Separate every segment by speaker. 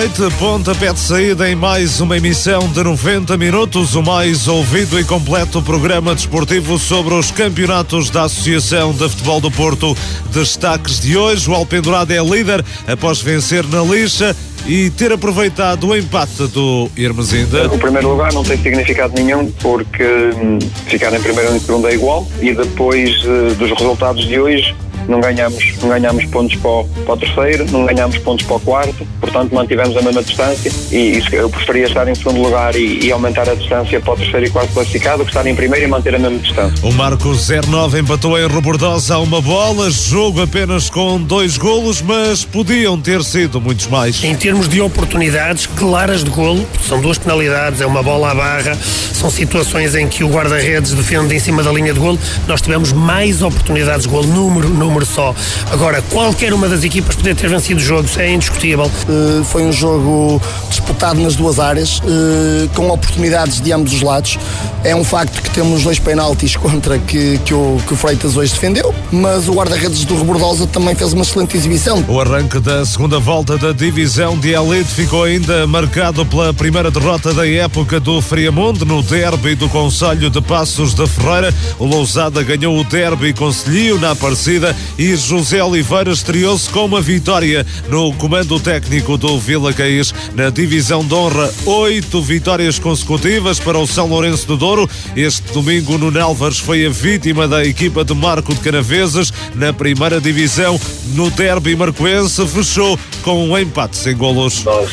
Speaker 1: noite. Pontapé de saída em mais uma emissão de 90 minutos, o mais ouvido e completo programa desportivo sobre os campeonatos da Associação de Futebol do Porto. Destaques de hoje: o Alpendurado é líder após vencer na lixa e ter aproveitado o empate do Irmesinda.
Speaker 2: O primeiro lugar não tem significado nenhum porque hum, ficar em primeiro e em segundo é igual e depois uh, dos resultados de hoje não ganhamos, não ganhamos pontos para o, para o terceiro, não ganhamos pontos para o quarto, portanto mantivemos a mesma distância e isso, eu preferia estar em segundo lugar e, e, aumentar a distância para o terceiro e quarto classificado que estar em primeiro e manter a mesma distância.
Speaker 1: O Marco 09 empatou em Robordosa a uma bola, jogo apenas com dois golos, mas podiam ter sido muitos mais.
Speaker 3: Em termos de oportunidades claras de golo, são duas penalidades, é uma bola à barra, são situações em que o guarda-redes defende em cima da linha de golo, nós tivemos mais oportunidades de golo, número, número número só. Agora, qualquer uma das equipas poder ter vencido o jogo, isso é indiscutível.
Speaker 4: Uh, foi um jogo disputado nas duas áreas, uh, com oportunidades de ambos os lados. É um facto que temos dois penaltis contra que, que, o, que o Freitas hoje defendeu, mas o guarda-redes do Rebordosa também fez uma excelente exibição.
Speaker 1: O arranque da segunda volta da divisão de elite ficou ainda marcado pela primeira derrota da época do Friamonte no derby do Conselho de Passos da Ferreira. O Lousada ganhou o derby Conselhio na Aparecida e José Oliveira estreou-se com uma vitória no comando técnico do Vila Caís na divisão de honra. Oito vitórias consecutivas para o São Lourenço do Douro. Este domingo, no Nelvas foi a vítima da equipa de Marco de Canaveses na primeira divisão. No derby marcoense fechou com um empate sem golos.
Speaker 2: Nós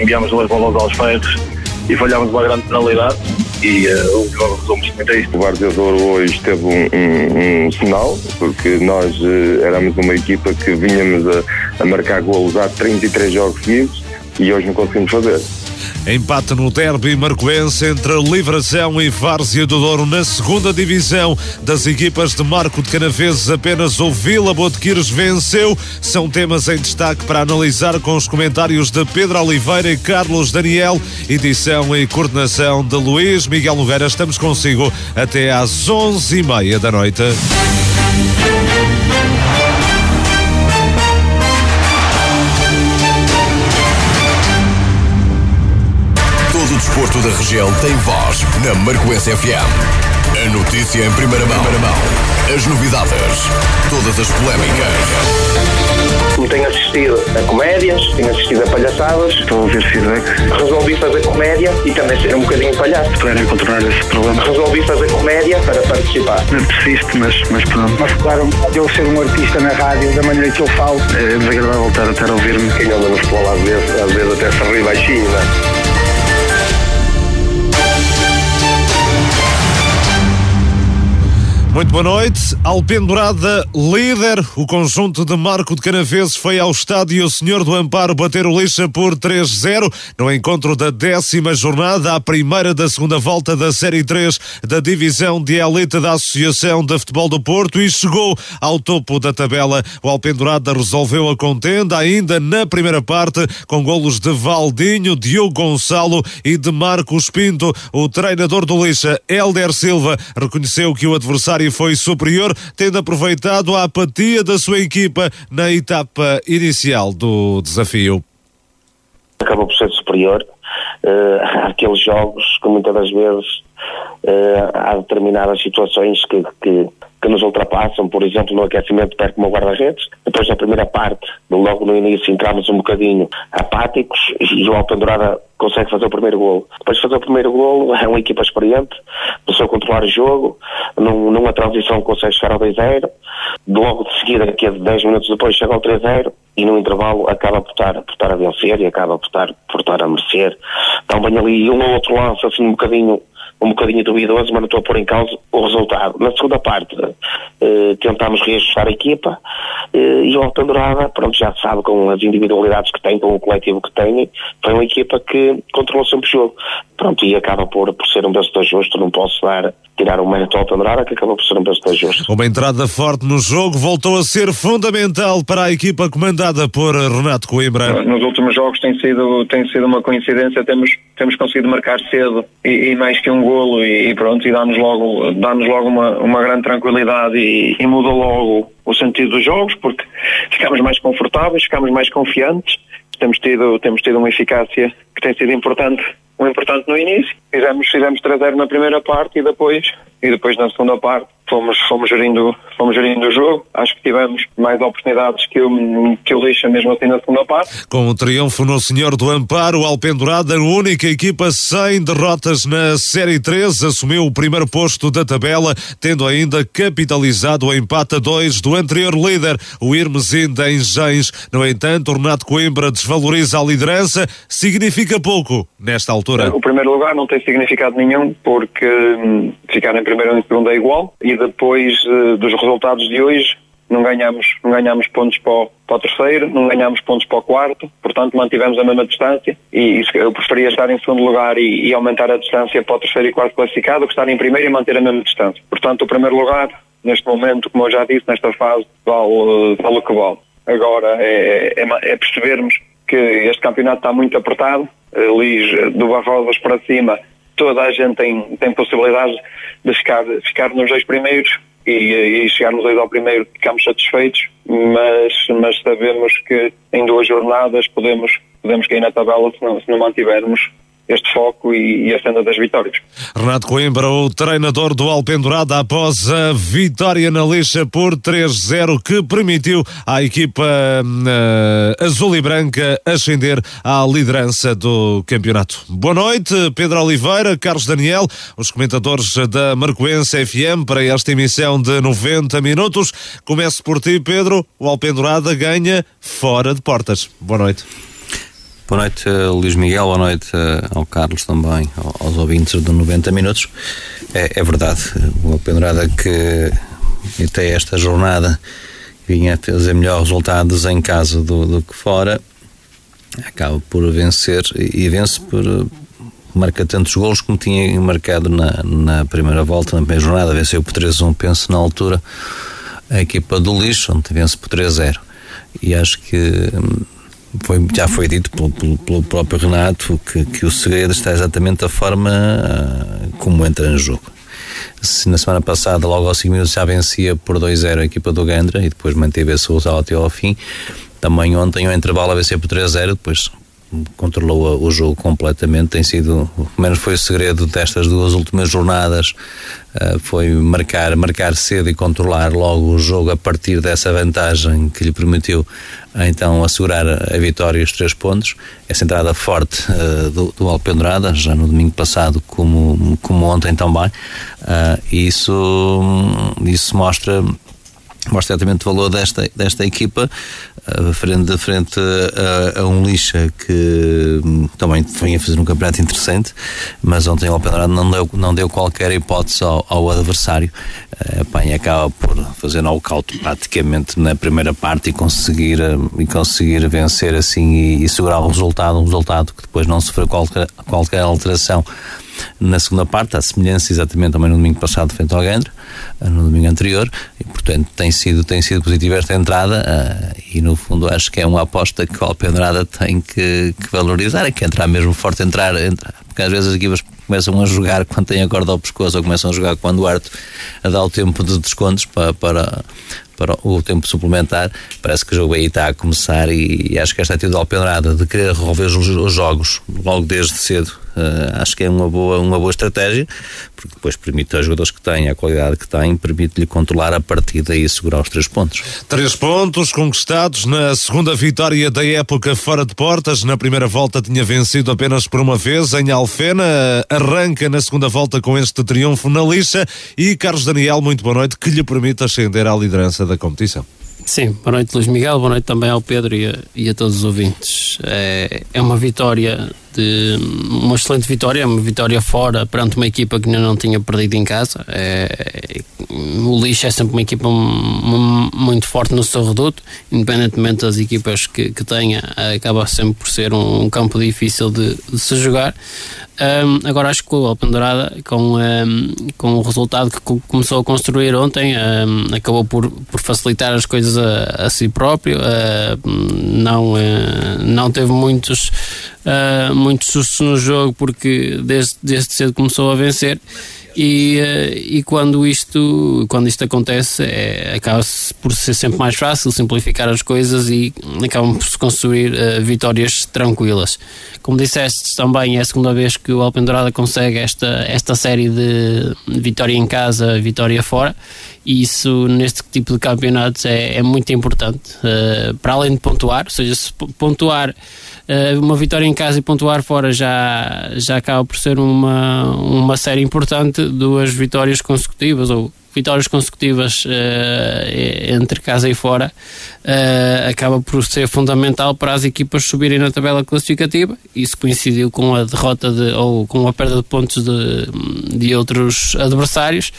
Speaker 2: enviamos duas bolas aos ferros e falhámos uma grande penalidade e uh, o muito a isto.
Speaker 5: O Guarda Douro hoje teve um, um, um, sinal, porque nós uh, éramos uma equipa que vinhamos a, a marcar golos há 33 jogos seguidos e hoje não conseguimos fazer.
Speaker 1: Empate no derby marcoense entre Livração e Várzea do Douro na segunda divisão das equipas de Marco de Canaveses. Apenas o Vila Botequires venceu. São temas em destaque para analisar com os comentários de Pedro Oliveira e Carlos Daniel. Edição e coordenação de Luís Miguel Nogueira. Estamos consigo até às onze e meia da noite.
Speaker 6: Desporto da região tem voz na Marcoense FM. A notícia em primeira mão. As novidades. Todas as polémicas.
Speaker 2: Tenho assistido a comédias, tenho assistido a palhaçadas.
Speaker 5: Estou a ouvir feedback.
Speaker 2: Resolvi fazer comédia e também ser um bocadinho palhaço.
Speaker 5: Para contornar esse problema.
Speaker 2: Resolvi fazer comédia para participar.
Speaker 5: Não persiste, mas, mas pronto.
Speaker 4: Mas claro, eu ser um artista na rádio, da maneira que eu falo.
Speaker 5: É desagradável voltar a ter a ouvir-me.
Speaker 2: Quem anda no futebol às vezes, às vezes até se ri baixinho, não é?
Speaker 1: Muito boa noite. Alpendurada líder, o conjunto de Marco de Canaveses foi ao estádio Senhor do Amparo bater o lixa por 3-0 no encontro da décima jornada, a primeira da segunda volta da Série 3 da divisão de elite da Associação de Futebol do Porto e chegou ao topo da tabela. O Alpendurada resolveu a contenda ainda na primeira parte com golos de Valdinho, Diogo Gonçalo e de Marcos Pinto. O treinador do lixa, Helder Silva, reconheceu que o adversário foi superior, tendo aproveitado a apatia da sua equipa na etapa inicial do desafio.
Speaker 2: Acabou por ser superior uh, àqueles jogos que muitas das vezes uh, há determinadas situações que, que que nos ultrapassam, por exemplo, no aquecimento perto do meu guarda-redes. Depois da primeira parte, logo no início, entramos um bocadinho apáticos e o Alpendurada consegue fazer o primeiro golo. Depois de fazer o primeiro golo, é uma equipa experiente, começou a controlar o jogo, num, numa transição consegue chegar ao 2-0, logo de seguida, aqui a 10 minutos depois, chega ao 3-0 e no intervalo acaba por estar, por estar a vencer e acaba por estar, por estar a merecer. Vem ali um ou outro lance assim um bocadinho um bocadinho duvidoso, mas não estou a pôr em causa o resultado. Na segunda parte, eh, tentámos reajustar a equipa eh, e o Altandorada, pronto, já sabe com as individualidades que tem, com o coletivo que tem, foi uma equipa que controlou sempre o jogo. Pronto, e acaba por, por ser um vencedor justo, não posso dar, tirar o mérito ao Altandorada, que acaba por ser um vencedor justo.
Speaker 1: Uma entrada forte no jogo voltou a ser fundamental para a equipa comandada por Renato Coimbra.
Speaker 2: Nos últimos jogos tem sido, tem sido uma coincidência, temos, temos conseguido marcar cedo e, e mais que um golo e, e pronto, e dá-nos logo, dá logo uma, uma grande tranquilidade e, e muda logo o sentido dos jogos, porque ficamos mais confortáveis, ficamos mais confiantes
Speaker 7: temos tido, temos tido uma eficácia que tem sido importante, um importante no início. Fizemos, fizemos 3-0 na primeira parte e depois, e depois na segunda parte fomos, fomos, gerindo, fomos gerindo o jogo. Acho que tivemos mais oportunidades que o, que o Lixa mesmo assim na segunda parte.
Speaker 1: Com o triunfo no Senhor do Amparo, o Alpendurada, a única equipa sem derrotas na Série 3, assumiu o primeiro posto da tabela, tendo ainda capitalizado o empate a 2 do anterior líder, o Irmesim de Engens. No entanto, o Renato Coimbra desvaloriza a liderança, significa pouco nesta altura.
Speaker 7: O primeiro lugar não tem significado nenhum, porque hum, ficar em primeiro e segundo é igual, e depois uh, dos resultados de hoje não ganhamos, não ganhamos pontos para o, para o, terceiro, não ganhamos pontos para o quarto, portanto mantivemos a mesma distância e, e eu preferia estar em segundo lugar e, e, aumentar a distância para o terceiro e quarto classificado que estar em primeiro e manter a mesma distância. Portanto, o primeiro lugar, neste momento, como eu já disse, nesta fase, vale, vale o que vale. Agora é, é, é percebermos que este campeonato está muito apertado, Lis do Barrosas para cima toda a gente tem, tem possibilidade de ficar, ficar nos dois primeiros e, e chegar nos dois ao primeiro ficamos satisfeitos, mas, mas sabemos que em duas jornadas podemos, podemos cair na tabela se não, se não mantivermos este foco e, e a senda das vitórias.
Speaker 1: Renato Coimbra, o treinador do Alpendurada, após a vitória na lixa por 3-0, que permitiu à equipa uh, azul e branca ascender à liderança do campeonato. Boa noite, Pedro Oliveira, Carlos Daniel, os comentadores da Marcoense FM para esta emissão de 90 minutos. Começo por ti, Pedro. O Alpendurada ganha fora de portas. Boa noite.
Speaker 8: Boa noite, eh, Luís Miguel. Boa noite eh, ao Carlos também, aos ouvintes do 90 Minutos. É, é verdade, uma pendurada que até esta jornada vinha a fazer melhores resultados em casa do, do que fora, acaba por vencer e vence por marca tantos golos como tinha marcado na, na primeira volta, na primeira jornada, venceu por 3-1, penso na altura, a equipa do lixo, onde vence por 3-0. E acho que hum, foi, já foi dito pelo, pelo, pelo próprio Renato que, que, o segredo está exatamente da forma uh, como entra no jogo. Se na semana passada, logo aos 5 minutos, já vencia por 2-0 a equipa do Gandra e depois manteve esse resultado até ao fim, também ontem o intervalo a vencer por 3-0, depois controlou o jogo completamente. Tem sido, menos foi o segredo destas duas últimas jornadas, uh, foi marcar, marcar cedo e controlar logo o jogo a partir dessa vantagem que lhe permitiu uh, então assegurar a vitória e os três pontos. Essa entrada forte uh, do, do Alpendurada, já no domingo passado, como, como ontem também, isso, isso mostra mostra exatamente o valor desta, desta equipa frente, frente a, a, um lixa que um, também vinha fazer um campeonato interessante, mas ontem o Alpendrado não deu, não deu qualquer hipótese ao, ao adversário. Uh, e acaba por fazer knockout praticamente na primeira parte e conseguir, uh, e conseguir vencer assim e, e segurar o resultado, um resultado que depois não sofreu qualquer, qualquer alteração na segunda parte, à semelhança exatamente também no domingo passado frente ao Gandra, eh, no domingo anterior, e portanto tem sido, tem sido positiva esta entrada e no fundo acho que é uma aposta que o Alpedrada tem que, que, valorizar, é que entrar mesmo forte, entrar, entrar, porque às vezes as equipas começam a jogar quando têm a corda ao pescoço ou começam a jogar quando o Arte a dar o tempo de descontos para, para, para o tempo suplementar. Parece que o jogo aí está a começar e, e acho que esta atitude Alpedrada de querer resolver os, os jogos logo desde cedo Uh, acho que é uma boa, uma boa estratégia, porque depois permite aos jogadores que têm a qualidade que têm, permite-lhe controlar a partida e segurar os três pontos.
Speaker 1: Três pontos conquistados na segunda vitória da época fora de portas. Na primeira volta tinha vencido apenas por uma vez em Alfena. Arranca na segunda volta com este triunfo na lixa. E Carlos Daniel, muito boa noite, que lhe permite ascender à liderança da competição.
Speaker 9: Sim, boa noite Luís Miguel, boa noite também ao Pedro e a, e a todos os ouvintes. É, é uma vitória de uma excelente vitória, uma vitória fora perante uma equipa que ainda não tinha perdido em casa. É, o Lixo é sempre uma equipa muito forte no seu reduto, independentemente das equipas que, que tenha, acaba sempre por ser um, um campo difícil de, de se jogar. Um, agora acho que o Alpendurada, com, um, com o resultado que começou a construir ontem, um, acabou por, por facilitar as coisas a, a si próprio. Uh, não, uh, não teve muitos, uh, muitos sustos no jogo porque desde, desde cedo começou a vencer e, uh, e quando isto quando isto acontece é, acaba-se por ser sempre mais fácil simplificar as coisas e acabam por se construir uh, vitórias tranquilas. Como disseste também é a segunda vez que o Alpendurada consegue esta, esta série de vitória em casa, vitória fora e isso neste tipo de campeonatos é, é muito importante. Uh, para além de pontuar, ou seja, se pontuar uma vitória em casa e pontuar fora já, já acaba por ser uma, uma série importante, duas vitórias consecutivas ou vitórias consecutivas uh, entre casa e fora uh, acaba por ser fundamental para as equipas subirem na tabela classificativa. Isso coincidiu com a derrota de, ou com a perda de pontos de, de outros adversários.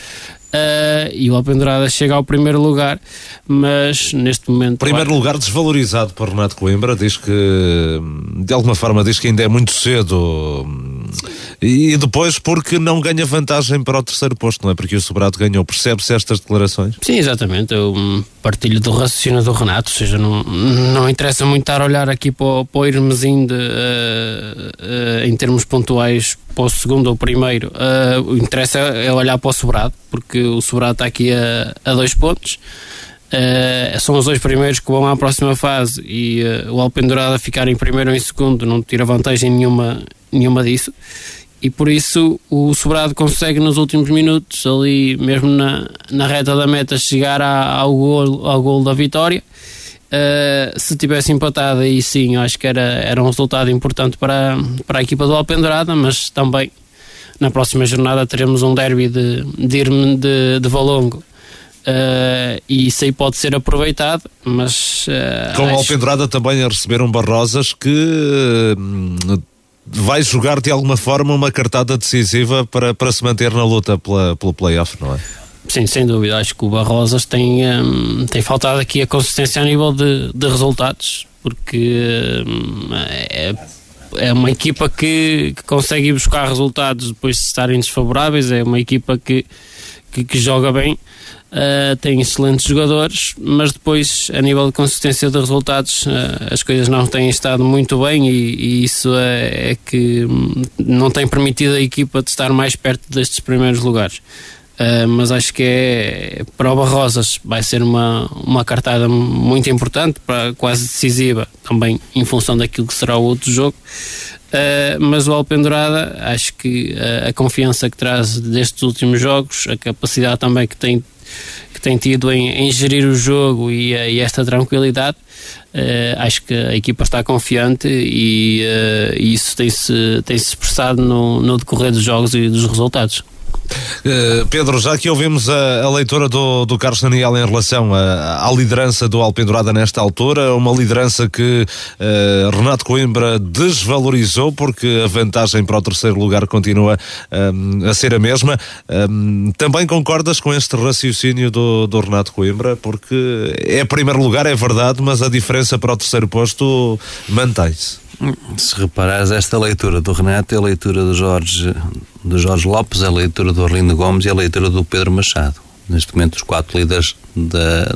Speaker 9: Uh, e o Alpendurada chega ao primeiro lugar, mas neste momento.
Speaker 1: Primeiro vai... lugar desvalorizado por Renato Coimbra, diz que de alguma forma diz que ainda é muito cedo e depois porque não ganha vantagem para o terceiro posto, não é? Porque o Sobrado ganhou, percebe-se estas declarações?
Speaker 9: Sim, exatamente, eu partilho do raciocínio do Renato, ou seja, não, não interessa muito estar a olhar aqui para, o, para o Irmesim de, uh, uh, em termos pontuais para o segundo ou primeiro, uh, o interessa é olhar para o Sobrado, porque o Sobrado está aqui a, a dois pontos. Uh, são os dois primeiros que vão à próxima fase e uh, o Alpendurada ficar em primeiro ou em segundo não tira vantagem nenhuma, nenhuma disso e por isso o Sobrado consegue nos últimos minutos ali mesmo na, na reta da meta chegar à, ao, gol, ao gol da vitória uh, se tivesse empatado aí sim acho que era, era um resultado importante para, para a equipa do Alpendurada mas também na próxima jornada teremos um derby de, de Irme de, de Valongo Uh, e isso aí pode ser aproveitado, mas. Uh,
Speaker 1: Com acho... a Alpendurada também a receber um Barrosas que uh, vai jogar de alguma forma uma cartada decisiva para, para se manter na luta pela, pelo playoff, não é?
Speaker 9: Sim, sem dúvida. Acho que o Barrosas tem, um, tem faltado aqui a consistência a nível de, de resultados, porque um, é, é uma equipa que, que consegue buscar resultados depois de estarem desfavoráveis, é uma equipa que, que, que joga bem Uh, tem excelentes jogadores, mas depois, a nível de consistência de resultados, uh, as coisas não têm estado muito bem e, e isso é, é, que não tem permitido a equipa de estar mais perto destes primeiros lugares. Uh, mas acho que é para o Barrosas vai ser uma, uma cartada muito importante, para, quase decisiva, também em função daquilo que será o outro jogo. Uh, mas o Alpendurada, acho que uh, a confiança que traz destes últimos jogos, a capacidade também que tem tem tido em, em gerir o jogo e, e esta tranquilidade. Uh, acho que a equipa está confiante e, uh, isso tem-se tem -se expressado no, no decorrer dos jogos e dos resultados.
Speaker 1: Uh, Pedro, já que ouvimos a, a leitura do, do Carlos Daniel em relação à liderança do Alpendurada nesta altura, uma liderança que uh, Renato Coimbra desvalorizou porque a vantagem para o terceiro lugar continua um, a ser a mesma. Um, também concordas com este raciocínio do, do Renato Coimbra? Porque é primeiro lugar, é verdade, mas a diferença para o terceiro posto mantém-se.
Speaker 8: Se reparares, esta leitura do Renato é a leitura do Jorge, do Jorge Lopes, é a leitura do Orlindo Gomes e a leitura do Pedro Machado. Neste momento, os quatro líderes da,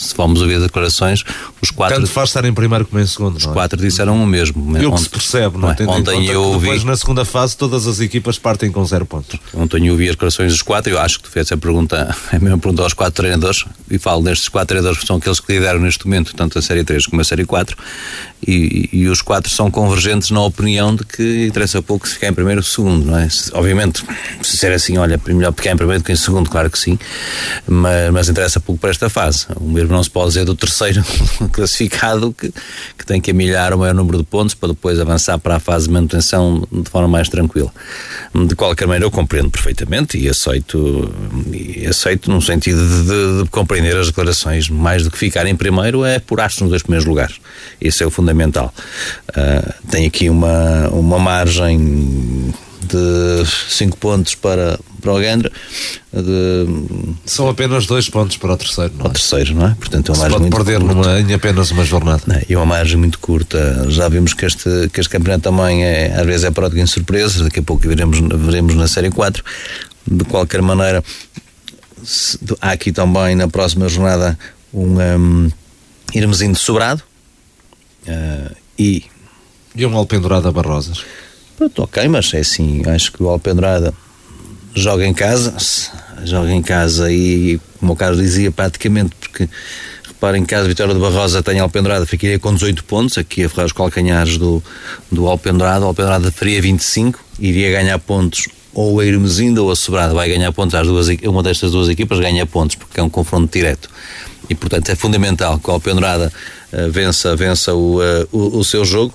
Speaker 8: se vamos ouvir declarações, os quatro.
Speaker 1: Tanto faz estar em primeiro como em segundo.
Speaker 8: Os
Speaker 1: é?
Speaker 8: quatro disseram o mesmo.
Speaker 1: E o que se percebe, não, é? Ontem eu ouvi. Depois, na segunda fase, todas as equipas partem com zero pontos.
Speaker 8: Ontem eu ouvi as declarações dos quatro, eu acho que tu fez a pergunta, é mesmo pergunta aos quatro treinadores, e falo destes quatro treinadores que são aqueles que lideram neste momento, tanto a Série 3 como a Série 4, e, e, os quatro são convergentes na opinião de que interessa pouco se ficar em primeiro ou segundo, não é? Obviamente, se ser assim, olha, melhor ficar em primeiro do que em segundo, claro que sim, mas, mas interessa pouco para esta fase. O mesmo não se pode dizer do terceiro classificado que, que tem que amilhar o maior número de pontos para depois avançar para a fase de manutenção de forma mais tranquila. De qualquer maneira, eu compreendo perfeitamente e aceito, e aceito no sentido de, de, de compreender as declarações. Mais do que ficar em primeiro é apurar-se nos dois primeiros lugares. Esse é o fundamental. Uh, tem aqui uma, uma margem de 5 pontos para, para o Gendra. De...
Speaker 1: São apenas dois pontos para o terceiro, não é?
Speaker 8: O terceiro, não é? Portanto, é uma
Speaker 1: Se
Speaker 8: margem
Speaker 1: pode perder numa, em apenas uma jornada.
Speaker 8: Não, e é uma margem muito curta. Já vimos que este, que este campeonato também é, às vezes é pródigo em surpresas, daqui a pouco veremos, veremos na Série 4. De qualquer maneira, há aqui também na próxima jornada um, um Irmezinho de Sobrado uh, e.
Speaker 1: E um Alpendurada Barrosas.
Speaker 8: Pronto, ok, mas é assim, acho que o Alpendrada joga em casa, joga em casa e, como o Carlos dizia, praticamente, porque reparem que a Vitória de Barrosa tem Alpendrada, ficaria com 18 pontos, aqui a ferrar os calcanhares do, do Alpendrada, o Alpendrada faria 25, iria ganhar pontos ou a Irmesinda ou a Sobrada vai ganhar pontos, às duas, uma destas duas equipas ganha pontos, porque é um confronto direto. E, portanto, é fundamental que o Alpendrada uh, vença, vença o, uh, o, o seu jogo.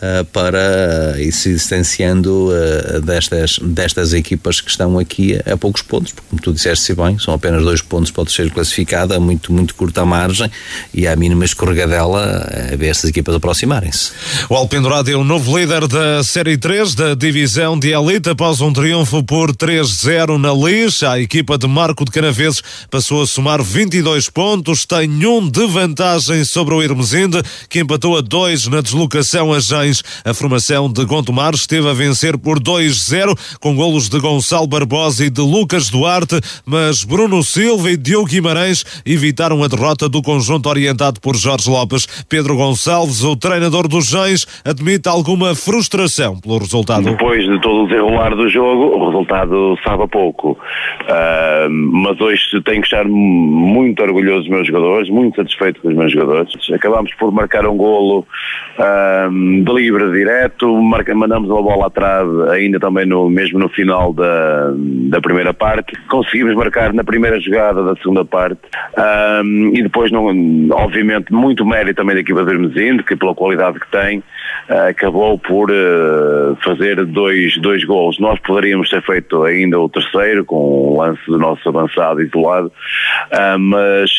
Speaker 8: Uh, para ir se distanciando uh, destas, destas equipas que estão aqui a, a, poucos pontos, porque como tu disseste bem, são apenas dois pontos para o terceiro classificado, a muito, muito curta margem e à mínima escorregadela a ver estas equipas aproximarem-se.
Speaker 1: O Alpendurado é o novo líder da Série 3 da divisão de elite após um triunfo por 3-0 na lixa. A equipa de Marco de Canaveses passou a somar 22 pontos, tem um de vantagem sobre o Irmesinde, que empatou a dois na deslocação a Jaén a formação de Gondomar esteve a vencer por 2-0 com golos de Gonçalo Barbosa e de Lucas Duarte, mas Bruno Silva e Diogo Guimarães evitaram a derrota do conjunto orientado por Jorge Lopes. Pedro Gonçalves, o treinador dos Gens, admite alguma frustração pelo resultado.
Speaker 10: Depois de todo o desenrolar do jogo, o resultado sabe a pouco. Uh, mas hoje tenho que estar muito orgulhoso dos meus jogadores, muito satisfeito com os meus jogadores. Acabámos por marcar um golo uh, livre direto, marca, mandamos uma bola atrás ainda também no, mesmo no final da, da primeira parte. Conseguimos marcar na primeira jogada da segunda parte um, e depois, não, obviamente, muito mérito também da equipa do Hermesinde, que pela qualidade que tem, uh, acabou por uh, fazer dois, dois gols. Nós poderíamos ter feito ainda o terceiro com o lance do nosso avançado isolado, uh, mas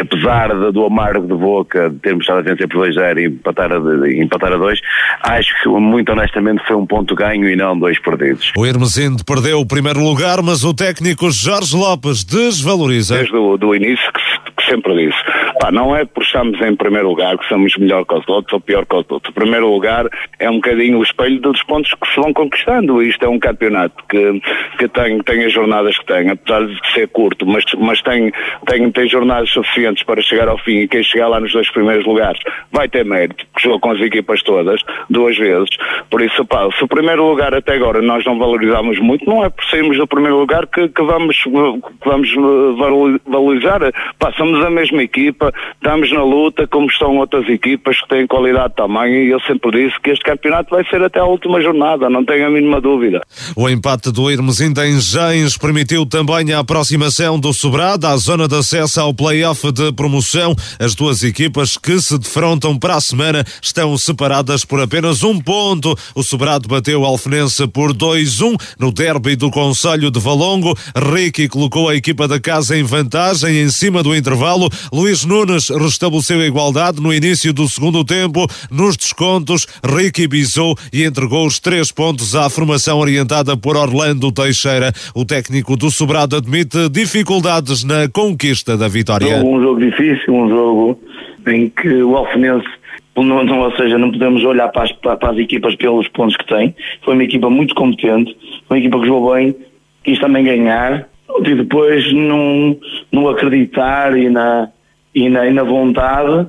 Speaker 10: apesar de, do amargo de boca de termos estado a vencer por 2-0 e empatar a empatar a dois, acho que muito honestamente foi um ponto ganho e não dois perdidos.
Speaker 1: O Hermesinde perdeu o primeiro lugar, mas o técnico Jorge Lopes desvaloriza.
Speaker 11: Desde o do início que, que sempre disse, pá, não é por estarmos em primeiro lugar que somos melhor que os outros ou pior que os outros. O primeiro lugar é um bocadinho o espelho dos pontos que se vão conquistando. Isto é um campeonato que, que tem, tem as jornadas que tem, apesar de ser curto, mas, mas tem, tem, tem jornadas suficientes para chegar ao fim e quem chegar lá nos dois primeiros lugares vai ter mérito, porque com as equipas todas, duas vezes. Por isso, pá, se o primeiro lugar até agora nós não valorizamos muito, não é por sairmos do primeiro lugar que, que vamos, que vamos eh, valorizar. Pá, somos a mesma equipa, estamos na luta, como estão outras equipas que têm qualidade também, e eu sempre disse que este campeonato vai ser até a última jornada, não tenho a mínima dúvida.
Speaker 1: O empate do Irmesinda em Gens permitiu também a aproximação do Sobrado à zona de acesso ao play-off de promoção. As duas equipas que se defrontam para a semana estão separadas por apenas um ponto. O Sobrado bateu o Alfenense por 2-1 no derby do Conselho de Valongo. Ricky colocou a equipa da casa em vantagem em cima do intervalo. Luís Nunes restabeleceu a igualdade no início do segundo tempo. Nos descontos, Ricky bisou e entregou os três pontos à formação orientada por Orlando Teixeira. O técnico do Sobrado admite dificuldades na conquista da vitória.
Speaker 12: Um jogo difícil, um jogo em que o Alfenense não, não, ou seja, não podemos olhar para as, para as, equipas pelos pontos que tem. Foi uma equipa muito competente, uma equipa que jogou bem, quis também ganhar, e depois não, não acreditar e na, e na, e na vontade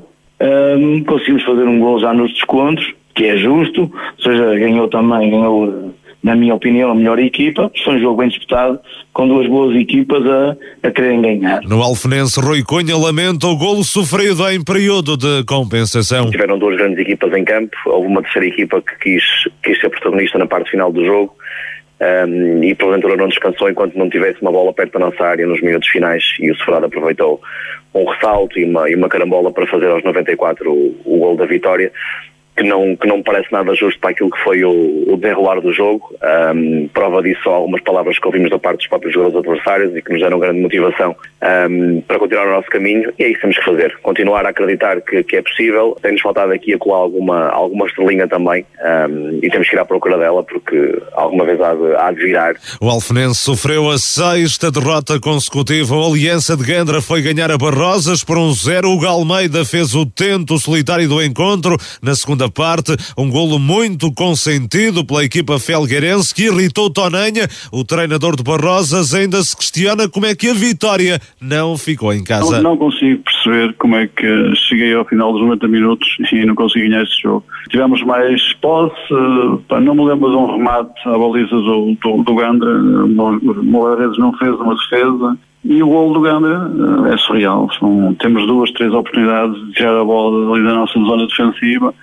Speaker 12: um, conseguimos fazer um gol já nos descontos, que é justo, ou seja, ganhou também, ganhou na minha opinião, a melhor equipa. Foi um jogo bem disputado, com duas boas equipas a, a quererem ganhar.
Speaker 1: No Alfenense, Rui Cunha lamenta o golo sofrido em período de compensação.
Speaker 13: Tiveram duas grandes equipas em campo, houve uma terceira equipa que quis, quis ser protagonista na parte final do jogo. Um, e porventura não descansou enquanto não tivesse uma bola perto da nossa área nos minutos finais e o Sofrado aproveitou um ressalto e uma, e uma carambola para fazer aos 94 o, o gol da vitória que não, que não parece nada justo para aquilo que foi o, o do jogo. Um, prova disso algumas palavras que ouvimos da parte dos próprios jogadores adversários e que nos deram grande motivação um, para continuar o nosso caminho e é isso que temos que fazer. Continuar a acreditar que, que é possível. Tem-nos faltado aqui a colar alguma, alguma estrelinha também um, e temos que ir à procura dela porque alguma vez há de, há de virar.
Speaker 1: O Alfenense sofreu a sexta derrota consecutiva. A Aliança de Gandra foi ganhar a Barrosas por um zero. O Galmeida fez o tento solitário do encontro. Na segunda segunda parte. Um golo muito consentido pela equipa felgueirense que irritou Tonanha. O treinador de Barrosas ainda se questiona como é que a vitória não ficou em casa.
Speaker 14: Não, não consigo perceber como é que cheguei ao final dos 90 minutos e não consegui ganhar este jogo. Tivemos mais posse, pá, não me lembro de um remate à baliza do, do, do Gandra, o Redes não fez uma defesa. E o gol do Gandra eh, é surreal. São, temos duas, três oportunidades de tirar a bola ali da nossa zona defensiva,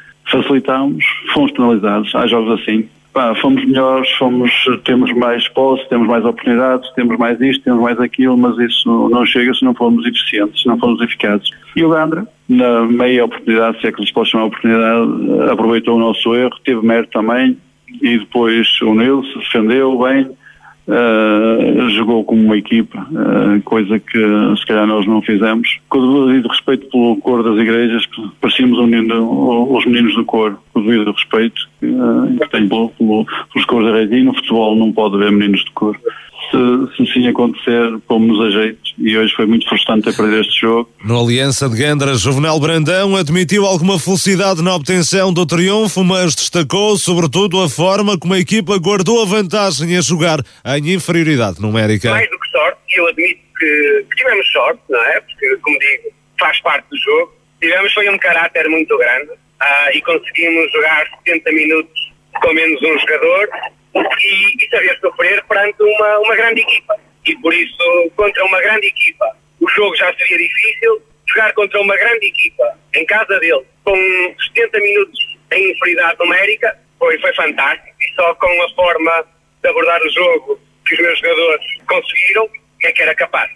Speaker 14: facilitamos, fomos penalizados. Há jogos assim. Pá, fomos melhores, fomos, temos mais posse, temos mais oportunidades, temos mais isto, temos mais aquilo, mas isso não chega se não formos eficientes, se não formos eficazes. E o Gandra, na meia oportunidade, se é que lhes posso chamar oportunidade, aproveitou o nosso erro, teve mérito também, e depois Nilson defendeu bem, Uh, jogou como uma equipa, uh, coisa que se calhar nós não fizemos. Com o devido respeito pelo cor das igrejas, parecíamos um menino, os meninos do cor, com o devido respeito uh, que tenho pelo, pelo, pelos cores da rede. E no futebol não pode haver meninos de cor se, se assim acontecer, pomos a jeito. E hoje foi muito frustrante ter perdido este jogo.
Speaker 1: No Aliança de Gandra, Juvenal Brandão admitiu alguma felicidade na obtenção do triunfo, mas destacou sobretudo a forma como a equipa guardou a vantagem a jogar em inferioridade numérica.
Speaker 15: Mais do que sorte, e eu admito que, que tivemos sorte, não é? Porque, como digo, faz parte do jogo. Tivemos foi um caráter muito grande ah, e conseguimos jogar 70 minutos com menos um jogador e, e saber sofrer perante uma, uma grande equipa. E por isso, contra uma grande equipa, o jogo já seria difícil. Jogar contra uma grande equipa, em casa dele, com 70 minutos em inferioridade numérica, foi, foi fantástico. E só com a forma de abordar o jogo que os meus jogadores conseguiram, é que era capaz.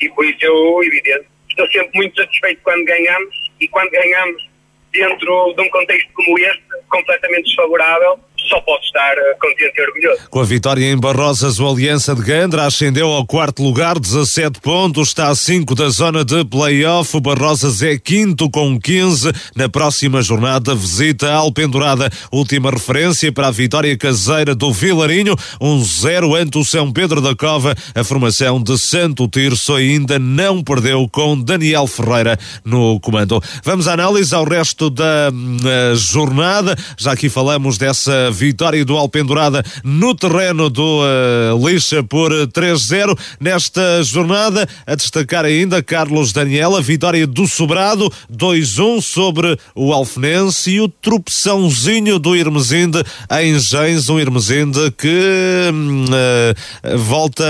Speaker 15: E por isso eu, evidente, estou sempre muito satisfeito quando ganhamos e quando ganhamos dentro de um contexto como este, completamente desfavorável, só posso estar eh, contente e orgulhoso.
Speaker 1: Com a vitória em Barrosas, o Aliança de Gandra ascendeu ao quarto lugar, 17 pontos, está a 5 da zona de play-off. O Barrosas é quinto com 15. Na próxima jornada, visita a Alpendurada. Última referência para a vitória caseira do Vilarinho, 1-0 um ante o São Pedro da Cova. A formação de Santo Tirso ainda não perdeu com Daniel Ferreira no comando. Vamos à análise ao resto da uh, jornada. Já aqui falamos dessa vitória do Alpendurada no terreno do uh, Lixa por 3-0. Nesta jornada, a destacar ainda Carlos Daniela, vitória do Sobrado, 2-1 sobre o Alfenense e o tropeçãozinho do Irmesinde em Gens, um Irmesinde que uh, volta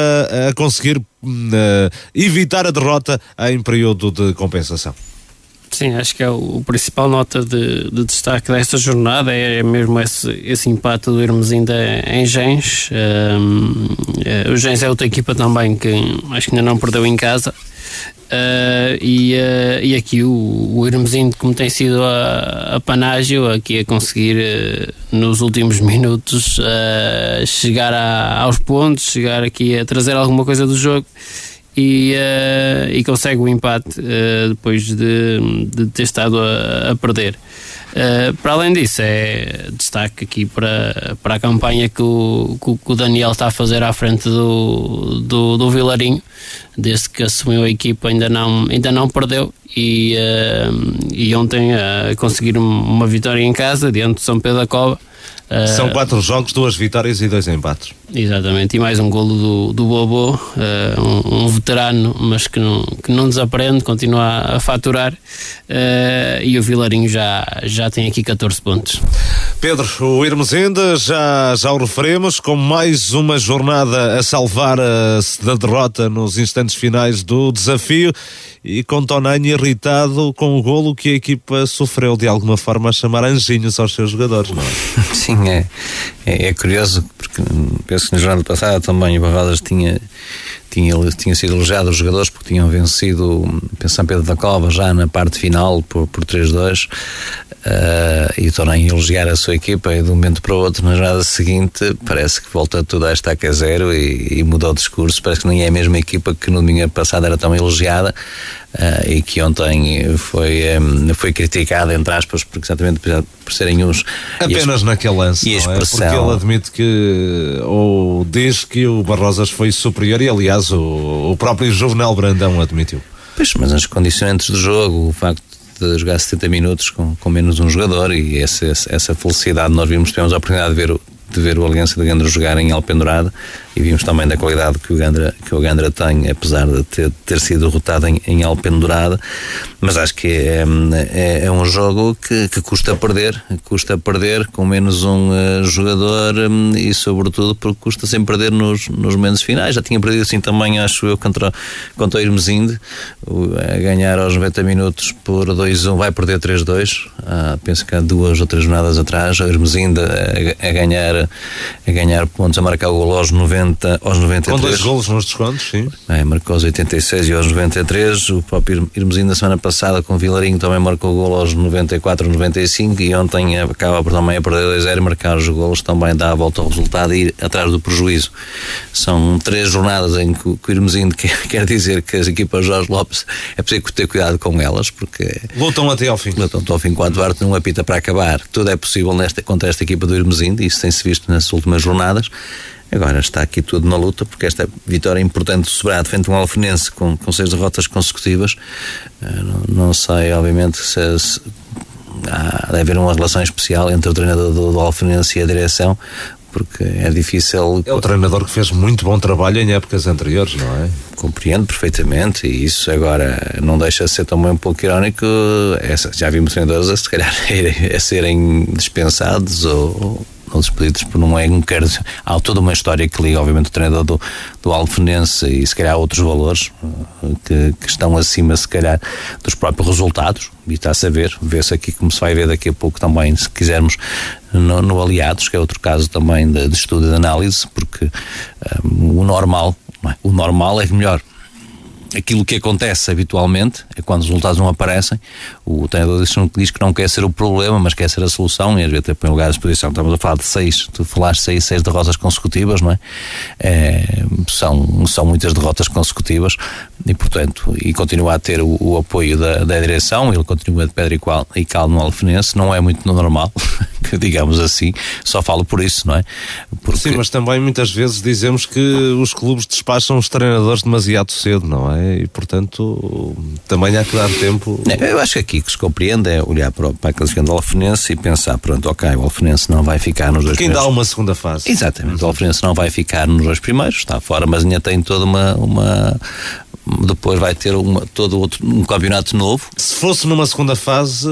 Speaker 1: a conseguir uh, evitar a derrota em período de compensação.
Speaker 9: Sim, acho que é o, principal nota de, de, destaque desta jornada é, mesmo esse, esse empate do Hermesinda em Gens. Um, uh, o Gens é outra equipa também que acho que ainda não perdeu em casa. Uh, e, uh, e aqui o, o Hermesindo, como tem sido a, a panágio, aqui a conseguir uh, nos últimos minutos chegar a, aos pontos, chegar aqui a trazer alguma coisa do jogo e, uh, e consegue o empate uh, depois de, de, ter estado a, a perder. Uh, para além disso, é destaque aqui para, para a campanha que o, que o Daniel está a fazer à frente do, do, do Vilarinho, desde que assumiu a equipa ainda não, ainda não perdeu e, e ontem conseguiram uma vitória em casa diante de São Pedro da Cova
Speaker 1: são quatro jogos, duas vitórias e dois empates.
Speaker 9: Exatamente, e mais um golo do, do Bobo, uh, um, um, veterano, mas que não, que não desaprende, continua a faturar. Uh, e o Vilarinho já, já tem aqui 14 pontos.
Speaker 1: Pedro, o Irmesenda já, já o referemos com mais uma jornada a salvar-se da derrota nos instantes finais do desafio e com Tonani irritado com o golo que a equipa sofreu de alguma forma a chamar anjinhos aos seus jogadores, não é?
Speaker 8: Sim, é, é, é curioso porque penso que na jornada passada também o Barradas tinha tinha, tinha sido elogiado os jogadores porque tinham vencido São Pedro da Cova já na parte final por, por 3-2 uh, eh, e também elogiar a sua equipa e de um momento para o outro na jornada seguinte parece que volta tudo a estaca zero e, e mudou o discurso, parece que nem é a mesma equipa que no domingo passado era tão elogiada uh, e que ontem foi, um, foi criticada entre aspas porque exatamente por, serem uns
Speaker 1: apenas naquele lance
Speaker 8: e a
Speaker 1: expressão, é? porque ele admite que ou diz que o Barrosas foi superior e aliás o, o próprio Juvenal Brandão admitiu.
Speaker 8: Pois, mas as condicionantes do jogo, o facto de jogar 70 minutos com, com menos um jogador e essa, essa felicidade nós vimos, tivemos a oportunidade de ver o, de ver o Aliança de Gandra jogar em Alpendurada e vimos também da qualidade que o Gandra, que o Gandra tem, apesar de ter, ter sido derrotado em, em Alpendurada. Mas acho que é, é, é um jogo que, que, custa perder, custa perder com menos um uh, jogador um, e, sobretudo, porque custa sempre perder nos, nos momentos finais. Já tinha perdido assim também, acho eu, contra, contra o Irmesinde, a ganhar aos 90 minutos por 2-1, vai perder 3-2. Ah, penso que há duas ou três jornadas atrás, o Irmesinde a, a ganhar a ganhar pontos, a marcar o gol aos 90, aos 93.
Speaker 1: Com dois golos nos descontos, sim.
Speaker 8: É, marcou aos 86 e aos 93. O próprio Irmezinho na semana passada com o Vilarinho também marcou o gol aos 94, 95 e ontem acaba por também a perder 2-0 marcar os golos também dá a volta ao resultado e ir atrás do prejuízo. São três jornadas em que, o Irmezinho quer, dizer que as equipas Jorge Lopes é preciso ter cuidado com elas porque
Speaker 1: lutam até ao fim.
Speaker 8: Lutam até ao fim, quando o não apita para acabar. Tudo é possível nesta, contra esta equipa do Irmezinho e isso tem-se visto nas últimas jornadas. Agora está aqui tudo na luta, porque esta vitória importante do Sobrado frente a um Alfenense com, com seis derrotas consecutivas. Eh, não, não sei, obviamente, se, se há, deve haver uma relação especial entre o treinador do, do Alfenense e a direção, porque é difícil.
Speaker 1: É o treinador que fez muito bom trabalho em épocas anteriores, não é?
Speaker 8: Compreendo perfeitamente e isso agora não deixa de ser também um pouco irónico. Essa, já vimos treinadores a, se calhar, a serem dispensados ou ou despedidos por não é um quero há toda uma história que liga obviamente o treinador do, do Alfenense e se calhar outros valores eh, que, que estão acima se calhar dos próprios resultados e está-se a ver, vê-se aqui como se vai ver daqui a pouco também se quisermos no, no Aliados, que é outro caso também de, de estudo e de análise porque um, eh, o normal é? o normal é melhor aquilo que acontece habitualmente é quando os resultados não aparecem, o treinador diz que não quer ser o problema, mas quer ser a solução, e às vezes põe lugar à exposição. Estamos a falar de seis, tu falaste seis, seis derrotas consecutivas, não é? é? são, são muitas derrotas consecutivas e, portanto, e continua a ter o, o apoio da, da direção, ele continua de pedra e cal no Alfenense, não é muito normal, digamos assim, só falo por isso, não é?
Speaker 1: Porque... Sim, mas também muitas vezes dizemos que os clubes despacham os treinadores demasiado cedo, não é? E portanto também há que dar tempo.
Speaker 8: Eu acho que aqui que se compreende é olhar para, para aquele segundo Alfenense e pensar, pronto, ok, o Alfenense não vai ficar nos dois
Speaker 1: Quem primeiros. dá uma segunda fase.
Speaker 8: Exatamente, o Alfenense não vai ficar nos dois primeiros, está fora, mas ainda tem toda uma, uma depois vai ter uma, todo outro, um campeonato novo.
Speaker 1: Se fosse numa segunda fase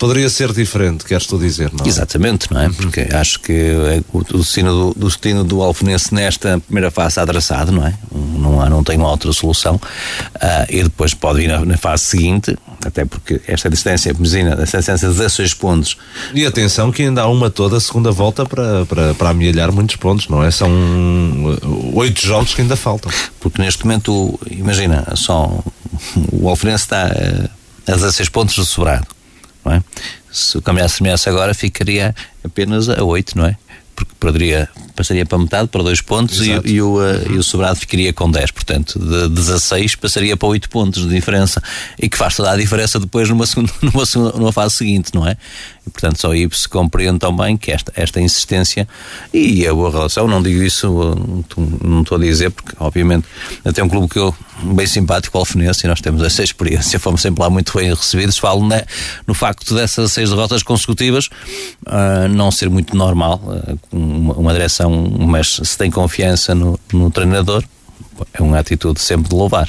Speaker 1: poderia ser diferente, queres tu dizer, não
Speaker 8: é? Exatamente, não é? Porque acho que é o, o destino do, destino do Alfenense nesta primeira fase está traçado, não é? Não, há, não tem uma outra solução. Uh, e depois pode vir na, na, fase seguinte, até porque esta distância mesina, esta distância de 16 pontos.
Speaker 1: E atenção que ainda há uma toda a segunda volta para, para, para amelhar muitos pontos, não é? São oito jogos que ainda faltam.
Speaker 8: Porque neste momento, imagina, só o Alfenense está a 16 pontos do sobrado não é? Se o campeonato terminasse agora, ficaria apenas a 8, não é? Porque perderia, passaria para metade, para 2 pontos, e, e, o, e o sobrado ficaria com 10. Portanto, de 16 passaria para 8 pontos de diferença. E que faz toda a diferença depois numa, segunda, numa, segunda, numa fase seguinte, não é? Portanto, só aí se compreende também que esta, esta insistência e a boa relação, não digo isso, não estou a dizer, porque, obviamente, até um clube que eu bem simpático, o Alfenense, e nós temos essa experiência, fomos sempre lá muito bem recebidos. Falo né, no facto dessas seis derrotas consecutivas uh, não ser muito normal, uh, uma, uma, direção, mas se tem confiança no, no treinador, é uma atitude sempre de louvar.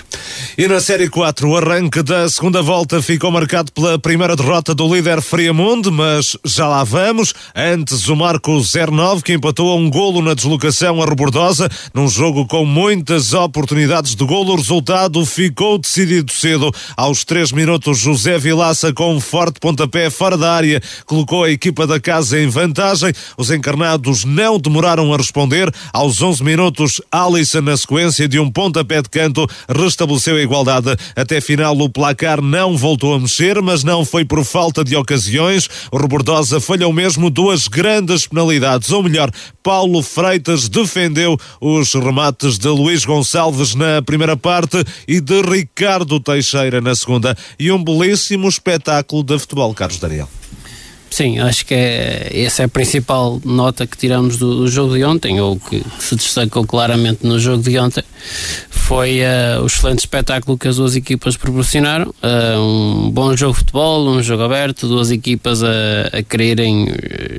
Speaker 1: E na Série 4, o arranque da segunda volta ficou marcado pela primeira derrota do líder Friamundo, mas já lá vamos. Antes, o Marco 09, que empatou a um golo na deslocação a Rebordosa, num jogo com muitas oportunidades de golo. O resultado ficou decidido cedo. Aos 3 minutos, José Vilaça, com um forte pontapé fora da área, colocou a equipa da casa em vantagem. Os encarnados não demoraram a responder. Aos 11 minutos, Alisson, na sequência de um pontapé de canto, restabeleceu a igualdade. Até final, o placar não voltou a mexer, mas não foi por falta de ocasiões. O Rebordosa falhou mesmo duas grandes penalidades, ou melhor, Paulo Freitas defendeu os remates de Luís Gonçalves na primeira parte e de Ricardo Teixeira na segunda. E um belíssimo espetáculo de futebol, Carlos Daniel.
Speaker 9: Sim, acho que é, essa é a principal nota que tiramos do, do jogo de ontem, ou que, que, se destacou claramente no jogo de ontem, foi uh, o excelente espetáculo que as duas equipas proporcionaram. Uh, um bom jogo de futebol, um jogo aberto, duas equipas a, a quererem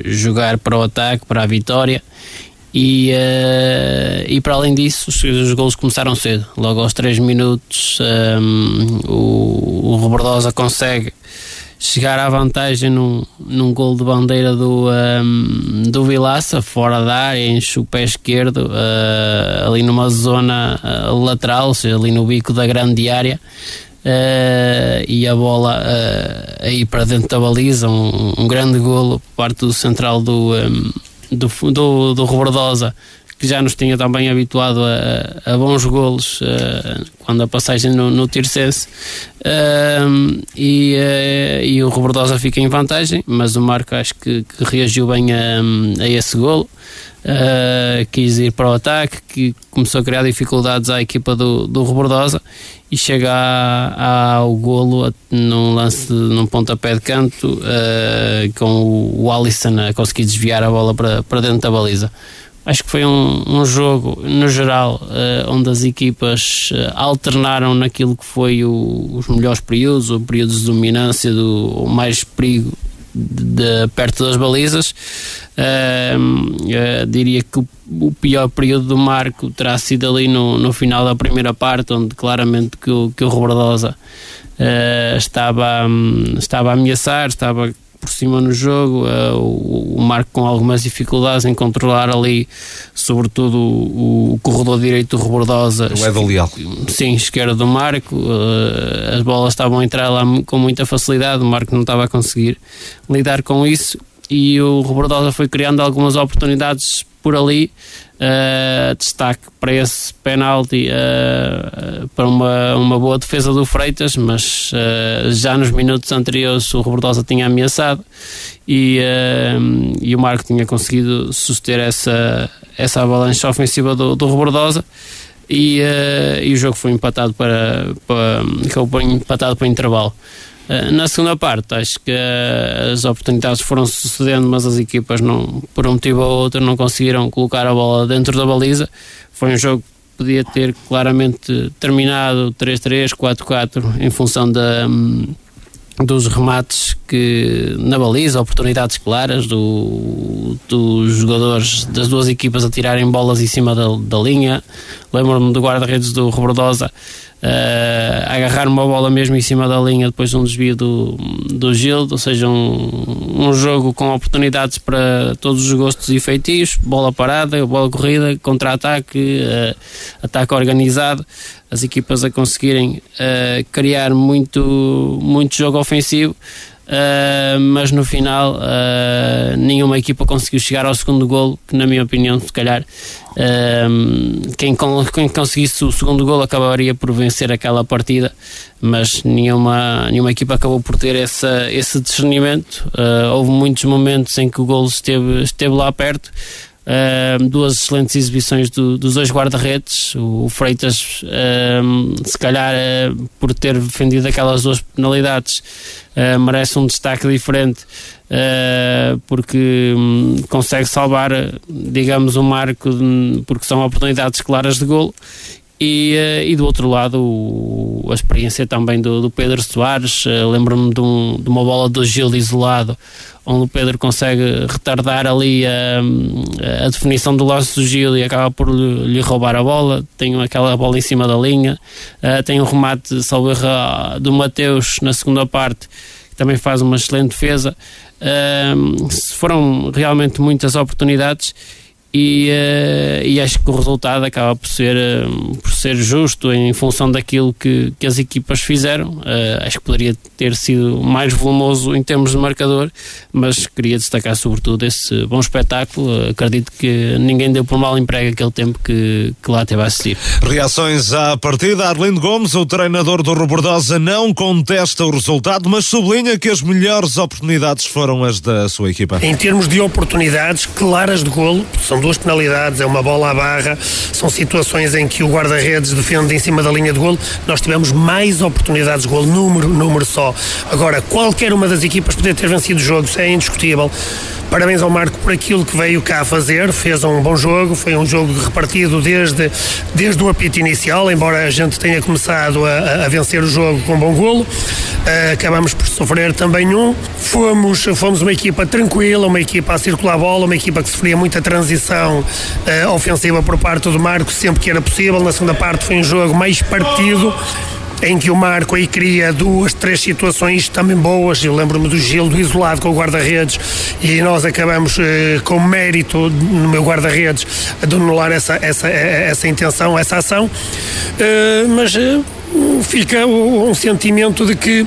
Speaker 9: jogar para o ataque, para a vitória. E, uh, e para além disso, os, os golos começaram cedo. Logo aos 3 minutos, um, o, o Robordosa consegue chegar à vantagem num, num gol de bandeira do, um, do Vilaça, fora da área, enche o pé esquerdo, uh, ali numa zona uh, lateral, ou seja, ali no bico da grande área. Uh, e a bola uh, aí para dentro da baliza, um, um, grande golo por parte do central do, um, do, do, do Robordosa que já nos tinha também habituado a, a bons golos uh, quando a passagem no, no Tircense uh, e, uh, e o Robordosa fica em vantagem mas o Marco acho que, que reagiu bem a, a esse golo Uh, quis ir para o ataque, que começou a criar dificuldades à equipa do, do Robordosa e chega a, ao golo num lance, num pontapé de canto, com o, o Alisson a conseguir desviar a bola para, para dentro da baliza. Acho que foi um, um jogo, no geral, uh, onde as equipas uh, alternaram naquilo que foi o, os melhores períodos, o período de dominância, do mais perigo de, de, perto das balizas. Uh, diria que o, o, pior período do Marco terá sido ali no, no final da primeira parte, onde claramente que o, que o estava, um, estava a ameaçar, estava por cima no jogo, uh, o, o, Marco com algumas dificuldades em controlar ali, sobretudo o, o corredor direito do Rebordosa.
Speaker 1: O Edo Leal.
Speaker 9: Sim, esquerda do Marco, uh, as bolas estavam a entrar lá com muita facilidade, o Marco não estava a conseguir lidar com isso e o Rebordosa foi criando algumas oportunidades por ali. Uh, destaque para esse penalti uh, para uma, uma boa defesa do Freitas, mas uh, já nos minutos anteriores o Robertosa tinha ameaçado e, e o Marco tinha conseguido suster essa, essa avalanche ofensiva do, do Robertosa e, e o jogo foi empatado para, para, foi empatado para intervalo. Eh, na segunda parte, acho que eh, as oportunidades foram sucedendo, mas as equipas, não, por um motivo ou outro, não conseguiram colocar a bola dentro da baliza. Foi um jogo que podia ter claramente terminado 3-3, 4-4, em função da, hum, dos remates que na baliza, oportunidades claras do, dos jogadores das duas equipas a tirarem bolas em cima da, da linha. Lembro-me do guarda-redes do Robordosa uh, agarrar uma bola mesmo em cima da linha depois de um desvio do, do Gildo, ou seja, um, um jogo com oportunidades para todos os gostos e feitios, bola parada, bola corrida, contra-ataque, uh, ataque organizado, as equipas a conseguirem uh, criar muito, muito jogo ofensivo. Uh, mas no final uh, nenhuma equipa conseguiu chegar ao segundo golo, que na minha opinião, se calhar uh, quem, quem conseguisse o segundo golo acabaria por vencer aquela partida, mas nenhuma, nenhuma equipa acabou por ter essa, esse discernimento. houve muitos momentos em que o golo esteve, esteve lá perto. Uh, duas excelentes exibições do, dos dois guarda-redes. O, Freitas, uh, se calhar, uh, por ter defendido aquelas duas penalidades, merece um destaque diferente, porque um, consegue salvar, digamos, um marco, de, porque são oportunidades claras de golo. E, e, do outro lado, o, a experiência também do, do Pedro Soares. Lembro-me de, um, de, uma bola do Gil isolado onde o Pedro consegue retardar ali a, a definição do lance do Gil e acaba por lhe, lhe roubar a bola. Tem aquela bola em cima da linha. Uh, tem um remate, salvo do Mateus na segunda parte, que também faz uma excelente defesa. Uh, foram realmente muitas oportunidades e, uh, e acho que o resultado acaba por ser, uh, por ser justo em função daquilo que, que as equipas fizeram. Uh, acho que poderia ter sido mais volumoso em termos de marcador, mas queria destacar sobretudo esse bom espetáculo. acredito que ninguém deu por mal emprego aquele tempo que, que lá teve a assistir.
Speaker 1: Reações à partida. Arlindo Gomes, o treinador do Robordosa, não contesta o resultado, mas sublinha que as melhores oportunidades foram as da sua equipa.
Speaker 3: Em termos de oportunidades claras de golo, são duas penalidades, é uma bola à barra, são situações em que o guarda-redes defende em cima da linha de golo. Nós tivemos mais oportunidades de golo, número, número só. Agora, qualquer uma das equipas poder ter vencido o jogo, isso é indiscutível. Parabéns ao Marco por aquilo que veio cá fazer, fez um bom jogo, foi um jogo repartido desde, desde o apito inicial, embora a gente tenha começado a, a vencer o jogo com um bom golo. Uh, acabamos por sofrer também um. Fomos, fomos uma equipa tranquila, uma equipa a circular a bola, uma equipa que sofria muita transição uh, ofensiva por parte do Marco, sempre que era possível. Na segunda parte foi um jogo mais partido em que o Marco aí cria duas, três situações também boas. Eu lembro-me do Gil, do isolado com o guarda-redes, e nós acabamos eh, com mérito no meu guarda-redes de anular essa, essa, essa intenção, essa ação. Eh, mas eh, fica um sentimento de que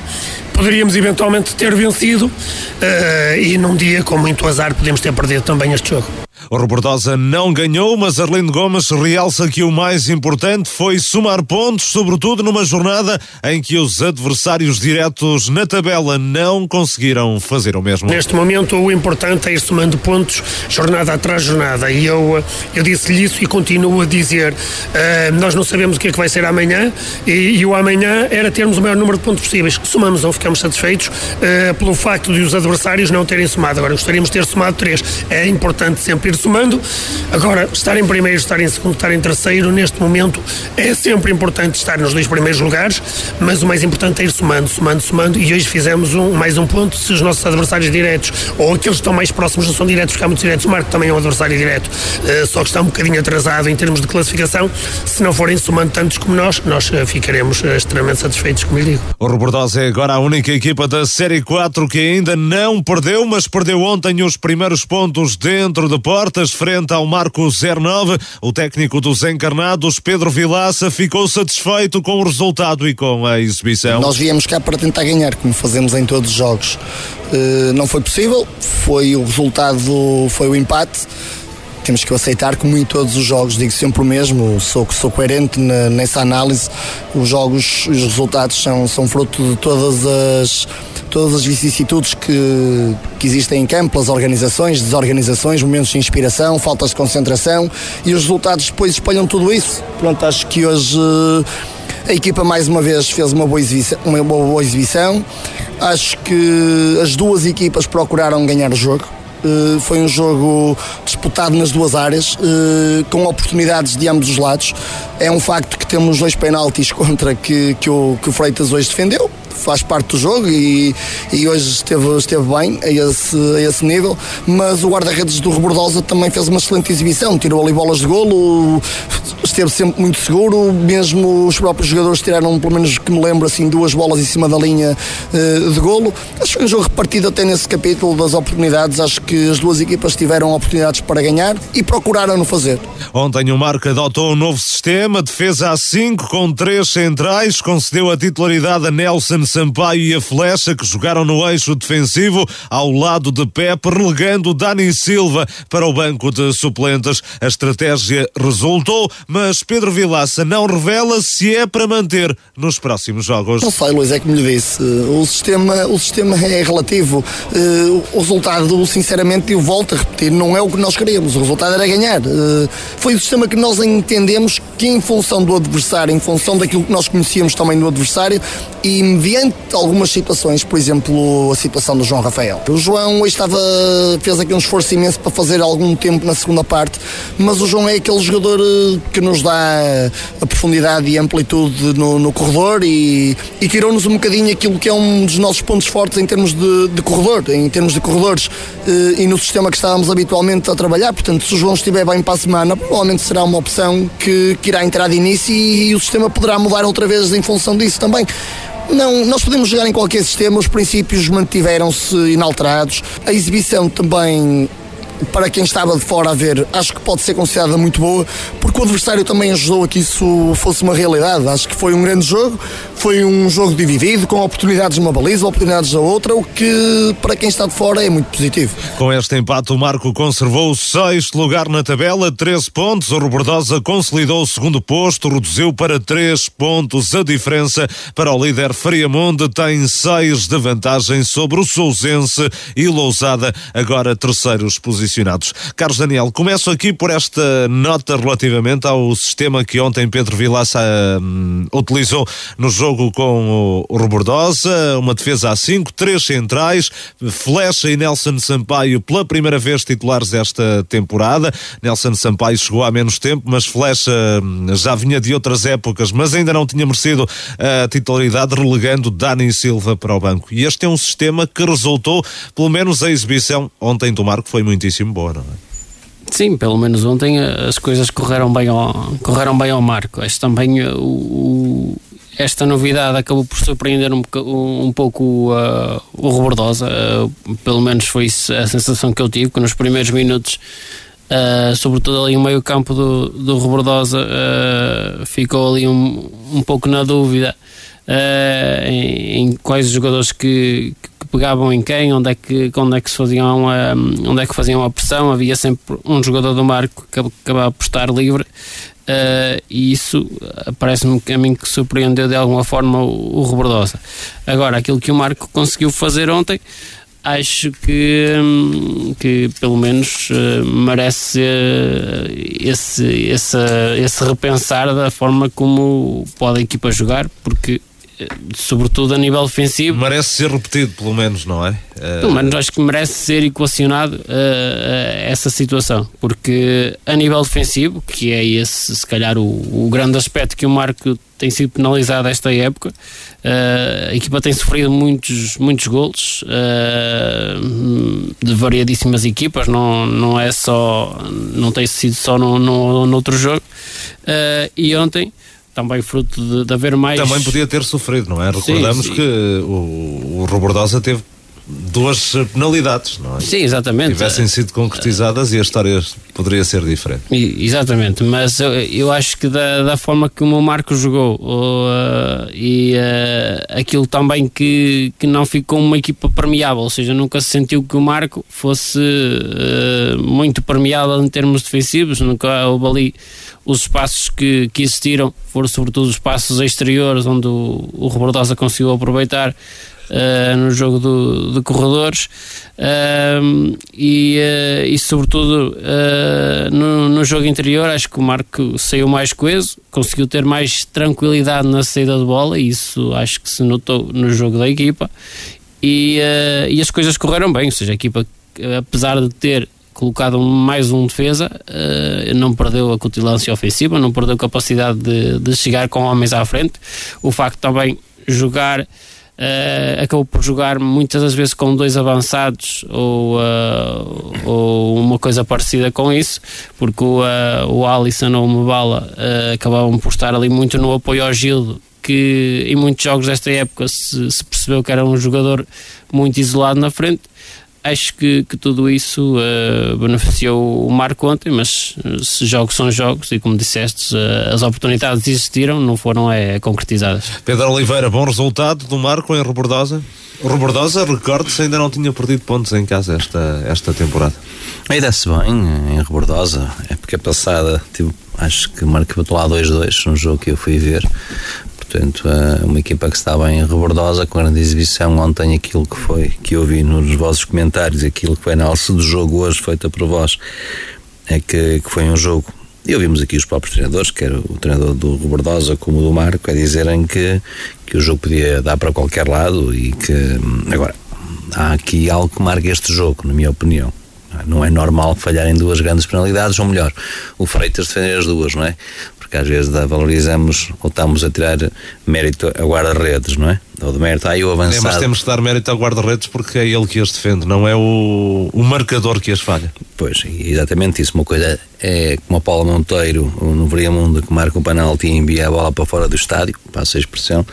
Speaker 3: poderíamos eventualmente ter vencido uh, e num dia com muito azar podemos ter perdido também este jogo.
Speaker 1: O Robordosa não ganhou, mas Arlindo Gomes realça que o mais importante foi somar pontos, sobretudo numa jornada em que os adversários diretos na tabela não conseguiram fazer o mesmo.
Speaker 3: Neste momento, o importante é ir somando pontos, jornada atrás jornada. E eu, eu disse-lhe isso e continuo a dizer: uh, nós não sabemos o que é que vai ser amanhã, e, e, o amanhã era termos o maior número de pontos possíveis. Somamos ou ficamos satisfeitos uh, pelo facto de os adversários não terem somado. Agora, gostaríamos de ter somado três. É importante sempre ir somando. Agora, estar em primeiro, estar em segundo, estar em terceiro, neste momento é sempre importante estar nos dois primeiros lugares, mas o mais importante é ir somando, somando, somando. E hoje fizemos um, mais um ponto. Se os nossos adversários diretos ou aqueles que estão mais próximos não são diretos, porque há muitos diretos, o Marco também é um adversário direto, uh, só que está um bocadinho atrasado em termos de classificação. Se não forem somando tantos como nós, nós uh, ficaremos extremamente satisfeitos, como lhe digo.
Speaker 1: O Robordosa é agora a única equipa da Série 4 que ainda não perdeu, mas perdeu ontem os primeiros pontos dentro de portas, frente ao Marco 09. O técnico dos encarnados, Pedro Vilaça, ficou satisfeito com o resultado e com a exibição.
Speaker 4: Nós viemos cá para tentar ganhar, como fazemos em todos os jogos. Uh, não foi possível, foi o resultado, foi o empate temos que aceitar, como em todos os jogos, digo sempre o mesmo, sou, sou coerente nessa análise. Os jogos, os resultados são, são fruto de todas as, todas as vicissitudes que, que existem em campo, as organizações, desorganizações, momentos de inspiração, faltas de concentração e os resultados depois espalham tudo isso. Pronto, acho que hoje. A equipa mais uma vez fez uma boa exibição, uma boa exibição. Acho que as duas equipas procuraram ganhar o jogo. Uh, foi um jogo disputado nas duas áreas, uh, com oportunidades de ambos os lados. É um facto que temos dois penaltis contra que, que, o, que o Freitas hoje defendeu faz parte do jogo e, e hoje esteve, esteve bem a esse, a esse nível, mas o guarda-redes do Rebordosa também fez uma excelente exibição, tirou ali bolas de golo, esteve sempre muito seguro, mesmo os próprios jogadores tiraram, pelo menos que me lembro, assim, duas bolas em cima da linha uh, de golo. Acho que foi um jogo repartido até nesse capítulo das oportunidades, acho que as duas equipas tiveram oportunidades para ganhar e procuraram no fazer.
Speaker 1: Ontem o Marco adotou um novo sistema, defesa a 5 com três centrais, concedeu a titularidade a Nelson Sampaio e a Flecha, que jogaram no eixo defensivo ao lado de Pepe, relegando Dani Silva para o banco de suplentes. A estratégia resultou, mas Pedro Vilaça não revela se é para manter nos próximos jogos.
Speaker 4: Não sei, Luís, é como lhe disse. O sistema, o sistema é relativo. Eh, o resultado, sinceramente, eu volto a repetir, não é o que nós queríamos. O resultado era ganhar. Eh, foi o sistema que nós entendemos que, em função do adversário, em função daquilo que nós conhecíamos também do adversário, e mediante algumas situações, por exemplo, a situação do João Rafael. O João hoje estava, fez aqui um esforço imenso para fazer algum tempo na segunda parte, mas o João é aquele jogador eh, que nos dá a profundidade e amplitude no, no corredor e, e tirou-nos um bocadinho aquilo que é um dos nossos pontos fortes em termos de, de corredor, em termos de corredores eh, e no sistema que estávamos habitualmente a trabalhar. Portanto, se o João estiver bem para a semana, provavelmente será uma opção que, que irá entrar de início e, e o sistema poderá mudar outra vez em função disso também. Não, nós podemos jogar em qualquer sistema, os princípios mantiveram-se inalterados, a exibição também para quem estava de fora a ver, acho que pode ser considerada muito boa, porque o adversário também ajudou a que isso fosse uma realidade. Acho que foi um grande jogo, foi um jogo dividido, com oportunidades numa baliza, oportunidades na outra, o que para quem está de fora é muito positivo.
Speaker 1: Com este empate, o Marco conservou o sexto lugar na tabela, 13 pontos. O Robordosa consolidou o segundo posto, reduziu para 3 pontos a diferença para o líder Friamonde, tem 6 de vantagem sobre o Sousense e Lousada, agora terceiros posições posicionados. Carlos Daniel, começo aqui por esta nota relativamente ao sistema que ontem Pedro Vilaça hum, utilizou no jogo com o, o Robordosa, uma defesa a 5, três centrais, Flecha e Nelson Sampaio pela primeira vez titulares desta temporada. Nelson Sampaio chegou há menos tempo, mas Flecha hum, já vinha de outras épocas, mas ainda não tinha merecido a titularidade, relegando Dani Silva para o banco. E este é um sistema que resultou, pelo menos a exibição ontem do Marco foi muitíssimo boa, não é?
Speaker 9: Sim, pelo menos ontem eh, as coisas correram bem ao, correram bem ao Marco. Este também eh, o, esta novidade acabou por surpreender um, um pouco uh, o Robordosa, uh, pelo menos foi a sensação que eu tive, que nos primeiros minutos, uh, sobretudo ali no meio campo do, do Robordosa, ficou ali um, um pouco na dúvida em, em, quais os jogadores que, que, pegavam em quem, onde é que, onde é que se faziam onde é que faziam a pressão, havia sempre um jogador do Marco que acabava por estar livre Uh, e isso eh, parece-me a mim que surpreendeu de alguma forma o, o Robordosa. Agora, aquilo que o Marco conseguiu fazer ontem, acho que, hum, que pelo menos uh, merece uh, esse, esse, esse repensar da forma como pode a equipa jogar, porque sobretudo a nível defensivo.
Speaker 1: Merece ser repetido, pelo menos, não é?
Speaker 9: Pelo menos acho que merece ser equacionado uh, uh, essa situação, porque a nível defensivo, que é esse, se calhar, o, o grande aspecto que o Marco tem sido penalizado esta época, uh, a equipa tem sofrido muitos, muitos golos de variadíssimas equipas, não, não é só, não tem sido só no, no outro jogo, e ontem também fruto de, de, haver mais.
Speaker 1: Também podia ter sofrido, não é? Recordamos sim, sim. que o, o Robordosa teve duas penalidades, não é?
Speaker 9: Sim, exatamente.
Speaker 1: Tivessem sido concretizadas e a história poderia ser diferente.
Speaker 9: exatamente, mas eu, eu, acho que da, da forma que o meu Marco jogou uh, e uh, aquilo também que, que não ficou uma equipa permeável, ou seja, nunca se sentiu que o Marco fosse uh, muito permeável em termos defensivos, nunca houve ali os espaços que, que existiram foram sobretudo os espaços exteriores onde o, o Robordosa conseguiu aproveitar uh, no jogo do, de corredores uh, e, uh, e sobretudo no, no, jogo interior acho que o Marco saiu mais coeso, conseguiu ter mais tranquilidade na saída de bola e isso acho que se notou no jogo da equipa e, e as coisas correram bem, ou seja, a equipa apesar de ter colocado mais um defesa, não perdeu a cutilância ofensiva, não perdeu capacidade de, de, chegar com homens à frente. O facto também jogar, uh, acabou por jogar muitas das vezes com dois avançados ou, uh, ou uma coisa parecida com isso, porque o, uh, o Alisson ou o Mabala acabavam por estar ali muito no apoio ao Gildo que em muitos jogos desta época se, se, percebeu que era um jogador muito isolado na frente acho que, que tudo isso uh, beneficiou o Marco ontem, mas uh, se jogos são jogos e como disseste, uh, as oportunidades existiram, não foram é, concretizadas.
Speaker 1: Pedro Oliveira, bom resultado do Marco em Robordosa? O Robordosa, recorde-se, ainda não tinha perdido pontos em casa esta, esta temporada.
Speaker 8: Ainda-se bem em Robordosa, é porque a passada, tipo, acho que Marco bateu lá 2-2 no jogo que eu fui ver. Portanto, é uma equipa que está bem rebordosa, com grande exibição. Ontem, aquilo que foi, que eu vi nos vossos comentários, aquilo que foi a análise do jogo hoje, feita por vós, é que, que foi um jogo. E ouvimos aqui os próprios treinadores, quer o treinador do Rebordosa como o do Marco, a dizerem que, que o jogo podia dar para qualquer lado e que. Agora, há aqui algo que marca este jogo, na minha opinião. Não é normal falharem duas grandes penalidades, ou melhor, o Freitas defender as duas, não é? Porque às vezes valorizamos ou estamos a tirar mérito a guarda-redes, não é? Ou de mérito aí o avançado. É,
Speaker 1: mas temos que dar mérito ao guarda-redes porque é ele que as defende, não é o, o marcador que as falha.
Speaker 8: Pois, exatamente isso. Uma coisa é como a Paula Monteiro no Mundo que marca um penalti e envia a bola para fora do estádio, passa a expressão.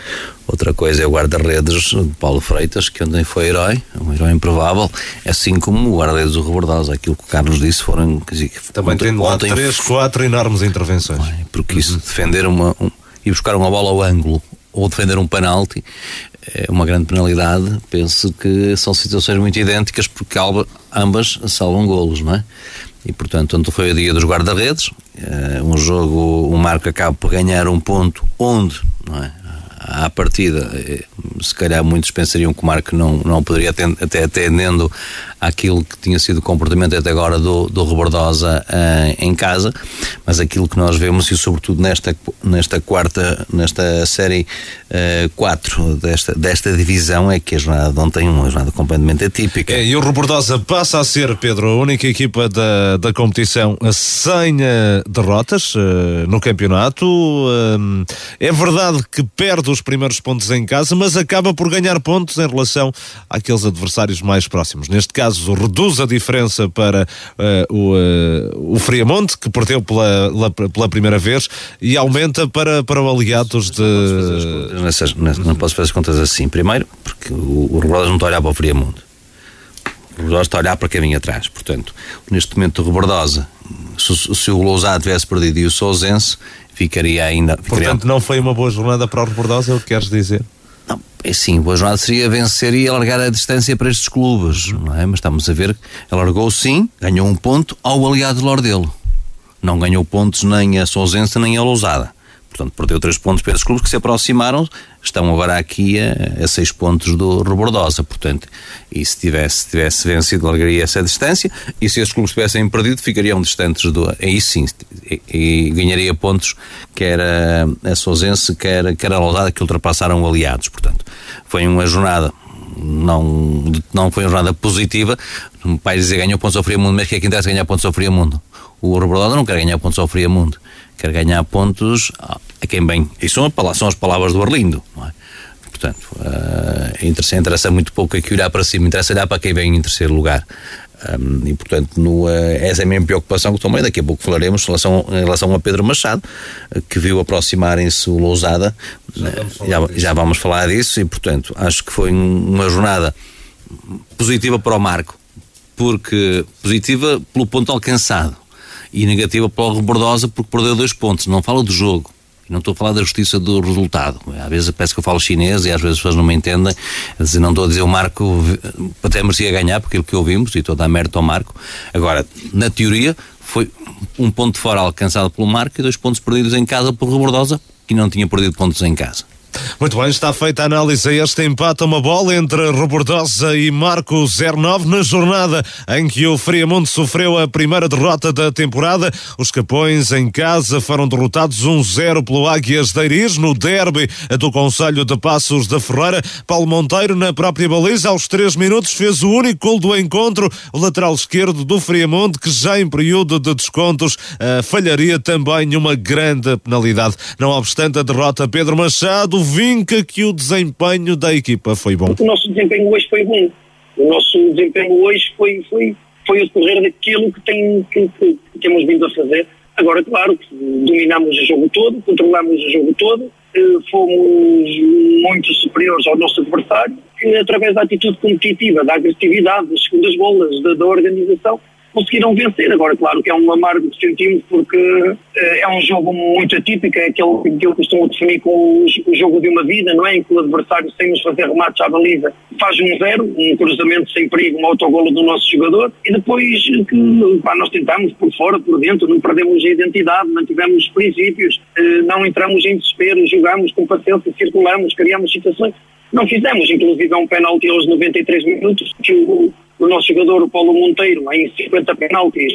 Speaker 8: Outra coisa é o guarda-redes Paulo Freitas, que ontem foi herói, um herói improvável, assim como o guarda-redes do Rebordosa. Aquilo que o Carlos disse foram.
Speaker 1: Dizer, Também ontem, tem lá ontem, três, quatro enormes intervenções.
Speaker 8: Porque isso, defender uma. Um, e buscar uma bola ao ângulo ou defender um penalti é uma grande penalidade. Penso que são situações muito idênticas porque ambas salvam golos, não é? E portanto, ontem foi o dia dos guarda-redes, uh, um jogo, o Marco acaba por ganhar um ponto onde, não é? À partida, eh, se calhar muitos pensariam que o Marco não, não poderia, até atendendo àquilo que tinha sido o comportamento até agora do, do Rebordosa uh, em casa, mas aquilo que nós vemos, e sobretudo nesta, nesta quarta, nesta série 4 uh, desta, desta divisão, é que a jornada de ontem uma jornada completamente atípica.
Speaker 1: É, e o Rebordosa passa a ser, Pedro, a única equipa da, da competição sem uh, derrotas no campeonato. é verdade que perde os primeiros pontos em casa, mas acaba por ganhar pontos em relação àqueles adversários mais próximos. Neste caso, reduz a diferença para o, o Friamonte, que perdeu pela, pela primeira vez, e aumenta para, para o Aliados de.
Speaker 8: Nessas, não posso fazer as contas assim. Primeiro, porque o, o não está a olhar para o Friamonte. O Rebordosa está a olhar para quem vem atrás. Portanto, neste momento, o Rebordosa, se, se o Lousado tivesse perdido e o Sousense, ficaria ainda.
Speaker 1: Ficaria... Portanto, não foi uma boa jornada para o Rebordosa, é o que queres dizer?
Speaker 8: Não, é sim, boa jornada seria vencer e alargar a distância para estes clubes, não é? Mas estamos a ver que alargou sim, ganhou um ponto ao aliado de Lordelo. Não ganhou pontos nem a Sousense nem a Lousada. Portanto, perdeu três pontos para esses clubes que se aproximaram, estão agora aqui a, a seis pontos do Rebordosa. Portanto, e se tivesse, tivesse vencido, largaria essa distância. E se esses clubes tivessem perdido, ficariam distantes do. Aí sim, e, e ganharia pontos, quer a, a Sousense, quer, quer a Lousada, que ultrapassaram aliados. Portanto, foi uma jornada não, não foi uma jornada positiva. O pai dizia ganhou pontos ao Friamundo, mas que é que interessa ganhar pontos ao Friamundo? O Rebordosa não quer ganhar pontos ao Friamundo quer ganhar pontos a quem bem. E são, são as palavras do Arlindo, não é? Portanto, uh, interessa, interessa muito pouco aqui olhar para cima, interessa olhar para quem vem em terceiro lugar. Um, e portanto, no, uh, essa é a minha preocupação que também daqui a pouco falaremos em relação, em relação a Pedro Machado, que viu aproximarem-se o Lousada. Já, já, já, vamos falar disso e, portanto, acho que foi uma jornada positiva para o Marco, porque positiva pelo ponto alcançado e negativa para o Rebordosa porque perdeu dois pontos. Não falo do jogo. Não estou a falar da justiça do resultado. Às vezes parece que eu falo chinês e às vezes as pessoas não me entendem. Não estou a dizer o Marco até merecia ganhar, porque aquilo que ouvimos, e estou a dar mérito ao Marco. Agora, na teoria, foi um ponto fora alcançado pelo Marco e dois pontos perdidos em casa por Rebordosa, que não tinha perdido pontos em casa.
Speaker 1: Muito bem, está feita a análise a este empate, uma bola entre Robordosa e Marco 09 na jornada em que o Friamonte sofreu a primeira derrota da temporada. Os Capões em casa foram derrotados 1-0 pelo Águias de Iris no derby do Conselho de Passos da Ferreira. Paulo Monteiro na própria baliza aos 3 minutos fez o único gol do encontro. O lateral esquerdo do Friamonte que já em período de descontos uh, falharia também uma grande penalidade. Não obstante a derrota, Pedro Machado vinca que o desempenho da equipa foi bom?
Speaker 16: O nosso desempenho hoje foi bom. O nosso desempenho hoje foi, foi, foi o decorrer daquilo que, tem, que, que, que temos vindo a fazer. Agora, claro, dominamos o jogo todo, controlamos o jogo todo, eh, fomos muito superiores ao nosso adversário, através da atitude competitiva, da agressividade, das segundas bolas, da, da organização, conseguiram vencer. Agora, claro que é um amargo que sentimos porque uh, é um jogo muito atípico, é aquele que eu costumo definir como o jogo de uma vida, não é? Em que o adversário, sem nos fazer remates à baliza, faz um zero, um cruzamento sem perigo, um autogolo do nosso jogador, e depois que pá, nós tentamos por fora, por dentro, não perdemos a identidade, mantivemos os princípios, uh, não entramos em desespero, jogamos com paciência, circulamos, criamos situações. Não fizemos, inclusive é um penalti aos 93 minutos, que o, o nosso jogador, o Paulo Monteiro, em 50 penaltis,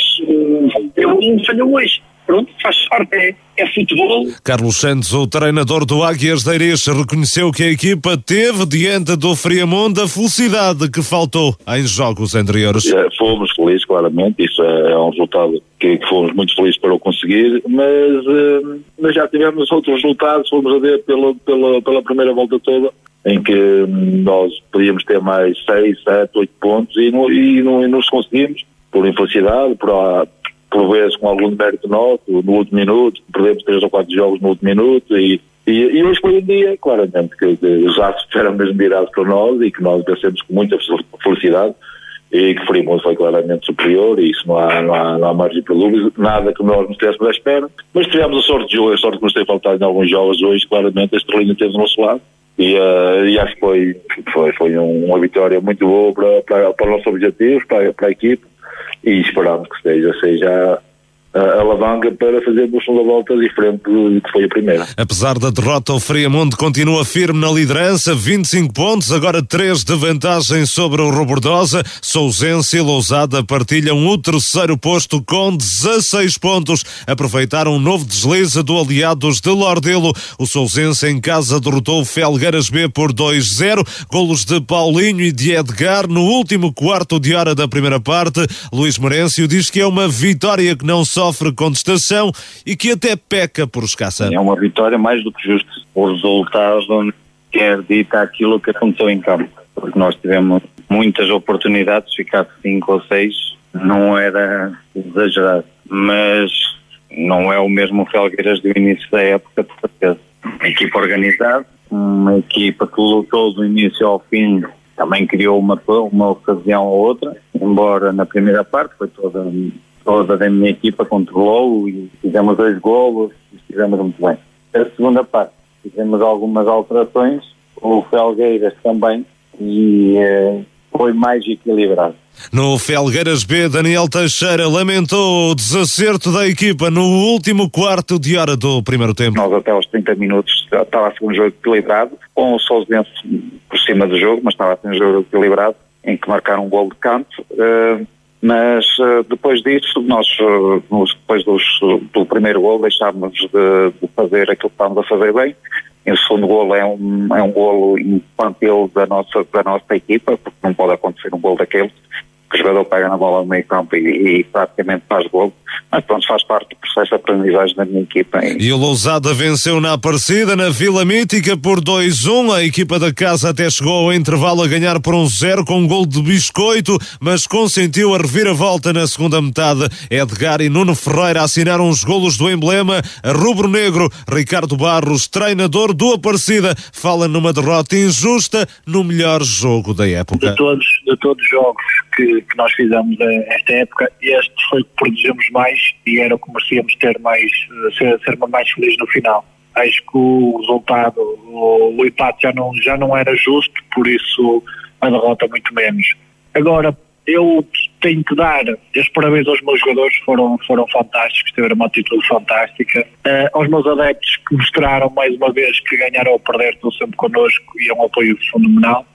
Speaker 16: deu um, falhou hoje. Pronto, faz parte, é, é futebol.
Speaker 1: Carlos Santos, o treinador do Águias de Eiris, reconheceu que a equipa teve diante do Friamonte a felicidade que faltou em jogos anteriores.
Speaker 5: É, fomos felizes, claramente, isso é, é um resultado que, que, fomos muito felizes para o conseguir, mas, uh, mas já tivemos outros resultados, fomos a ver pela, pela, pela primeira volta toda, em que nós podíamos ter mais 6, 7, 8 pontos e, não, e, não, e nos conseguimos, por infelicidade, por, por vezes com algum mérito nosso, no último minuto, perdemos 3 ou 4 jogos no último minuto e, e, e hoje foi um dia, claramente, que, que já eram mesmo virados para nós e que nós vencemos com muita felicidade e que Frimundo foi claramente superior e isso não há, não há, não há margem para dúvida, nada que nós nos estivéssemos à espera, mas tivemos a sorte de jogo, a sorte que nos tem faltado em alguns jogos hoje, claramente a estrelinha teve do nosso lado e, uh, e acho que foi, foi, foi uma vitória muito boa para, para, para o nosso objetivo, para, para a equipe e esperamos que seja, seja a alavanca para fazermos uma volta diferente do que foi a primeira.
Speaker 1: Apesar da derrota, o Friamonte continua firme na liderança, 25 pontos, agora 3 de vantagem sobre o Robordosa. Sousense e Lousada partilham o terceiro posto com 16 pontos. Aproveitaram um novo deslize do Aliados de Lordelo. O Sousense em casa derrotou o Felgueiras B por 2-0. Golos de Paulinho e de Edgar no último quarto de hora da primeira parte. Luís Merencio diz que é uma vitória que não sofre contestação e que até peca por escassa.
Speaker 17: É uma vitória mais do que justa. O resultado quer dita aquilo que aconteceu em campo, porque nós tivemos muitas oportunidades, ficar cinco ou seis não era exagerado, mas não é o mesmo Felgueiras do início da época, de certeza. Uma equipa organizada, uma equipa que lutou do início ao fim, também criou uma, uma ocasião ou outra, embora na primeira parte foi toda toda a minha equipa controlou e fizemos dois golos e estivemos muito bem. A segunda parte, fizemos algumas alterações, o Felgueiras também, e eh, foi mais equilibrado.
Speaker 1: No Felgueiras B, Daniel Teixeira lamentou o desacerto da equipa no último quarto de hora do primeiro tempo.
Speaker 17: Nós até aos 30 minutos estava a ser um jogo equilibrado, com o Sousense por cima do jogo, mas estava a ser um jogo equilibrado, em que marcaram um gol de canto. Uh, mas uh, depois disso, nós, uh, depois dos, do primeiro gol, deixámos de, de, fazer aquilo que estávamos a fazer bem. E o segundo golo é um, é um golo infantil da nossa, da nossa equipa, porque não pode acontecer um gol daqueles que o jogador pega na bola no meio campo e, e praticamente faz gol, mas pronto, faz parte do processo de aprendizagem da minha equipa.
Speaker 1: E o Lousada venceu na Aparecida, na Vila Mítica, por 2-1. A equipa da casa até chegou ao intervalo a ganhar por 1-0 um com um gol de biscoito, mas consentiu a reviravolta na segunda metade. Edgar e Nuno Ferreira assinaram os golos do emblema rubro-negro. Ricardo Barros, treinador do Aparecida, fala numa derrota injusta no melhor jogo da época.
Speaker 18: De todos, de todos os jogos que, que nós fizemos esta época, este foi o que produzimos mais e era o que merecíamos ter mais, eh, ser, ser mais feliz no final. Acho que o resultado, o, o empate já não, já não era justo, por isso a derrota muito menos. Agora, eu tenho que dar os parabéns aos meus jogadores, foram, foram fantásticos, tiveram uma atitude fantástica. Uh, aos meus adeptos que mostraram mais uma vez que ganharam ou perder, estão sempre connosco e é um apoio fenomenal.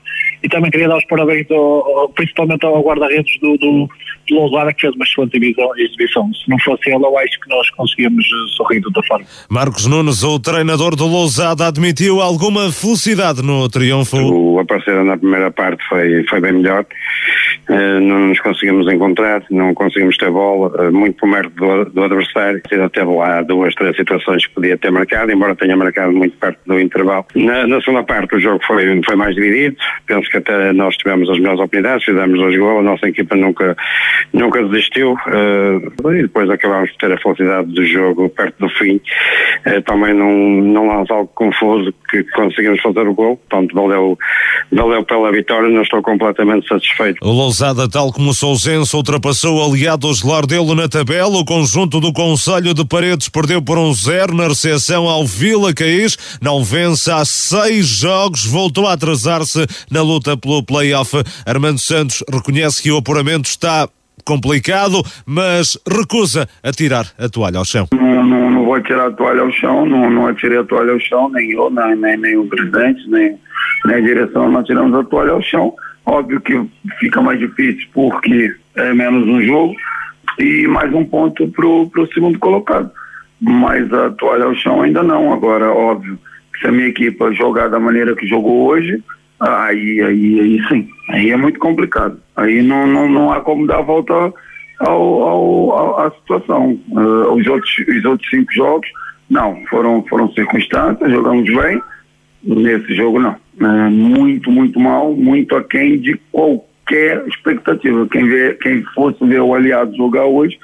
Speaker 18: E também queria dar os parabéns ao, principalmente ao guarda-redes do, do, do Lousada, que fez uma excelente exibição. Se não fosse ele, eu acho que nós conseguíamos eh, sorrir de outra forma.
Speaker 1: Marcos Nunes, o treinador do Lousada, admitiu alguma felicidade no triunfo.
Speaker 19: O aparecer na primeira parte foi, foi bem melhor. Uh, não nos conseguimos encontrar, não conseguimos ter bola, uh, muito por perto do, do adversário. Ainda teve lá duas, três situações que podia ter marcado, embora tenha marcado muito perto do intervalo. Na, na segunda parte o jogo foi, foi mais dividido. Penso que até nós tivemos as melhores oportunidades, fizemos dois gols, a nossa equipa nunca, nunca desistiu uh, e depois acabámos de ter a felicidade do jogo perto do fim. Uh, também não, não lança algo confuso que conseguimos fazer o gol, portanto valeu, valeu pela vitória, não estou completamente satisfeito.
Speaker 1: O Lousada, tal como o Sousense, ultrapassou aliados de Lordelo na tabela, o conjunto do Conselho de Paredes perdeu por um zero na recepção ao Vila Caís, não vence há seis jogos, voltou a atrasar-se na luta pelo play-off. Armando Santos reconhece que o apuramento está complicado, mas recusa a tirar a toalha ao chão.
Speaker 20: Não, não, não vou tirar a toalha ao chão, não, não atirei a toalha ao chão, nem eu, nem, nem, nem o presidente, nem, nem a direção, nós tiramos a toalha ao chão. Óbvio que fica mais difícil porque é menos um jogo e mais um ponto pro, pro segundo colocado. Mas a toalha ao chão ainda não. Agora, óbvio, se a minha equipa jogar da maneira que jogou hoje, aí, aí, aí sim, aí é muito complicado. Aí não, não, não há como dar a volta ao, ao, à situação. Uh, os, outros, os outros cinco jogos, não, foram, foram circunstâncias, jogamos bem. Nesse jogo, não. Uh, muito, muito mal, muito aquém de qualquer expectativa. Quem, vê, quem fosse ver o aliado jogar hoje,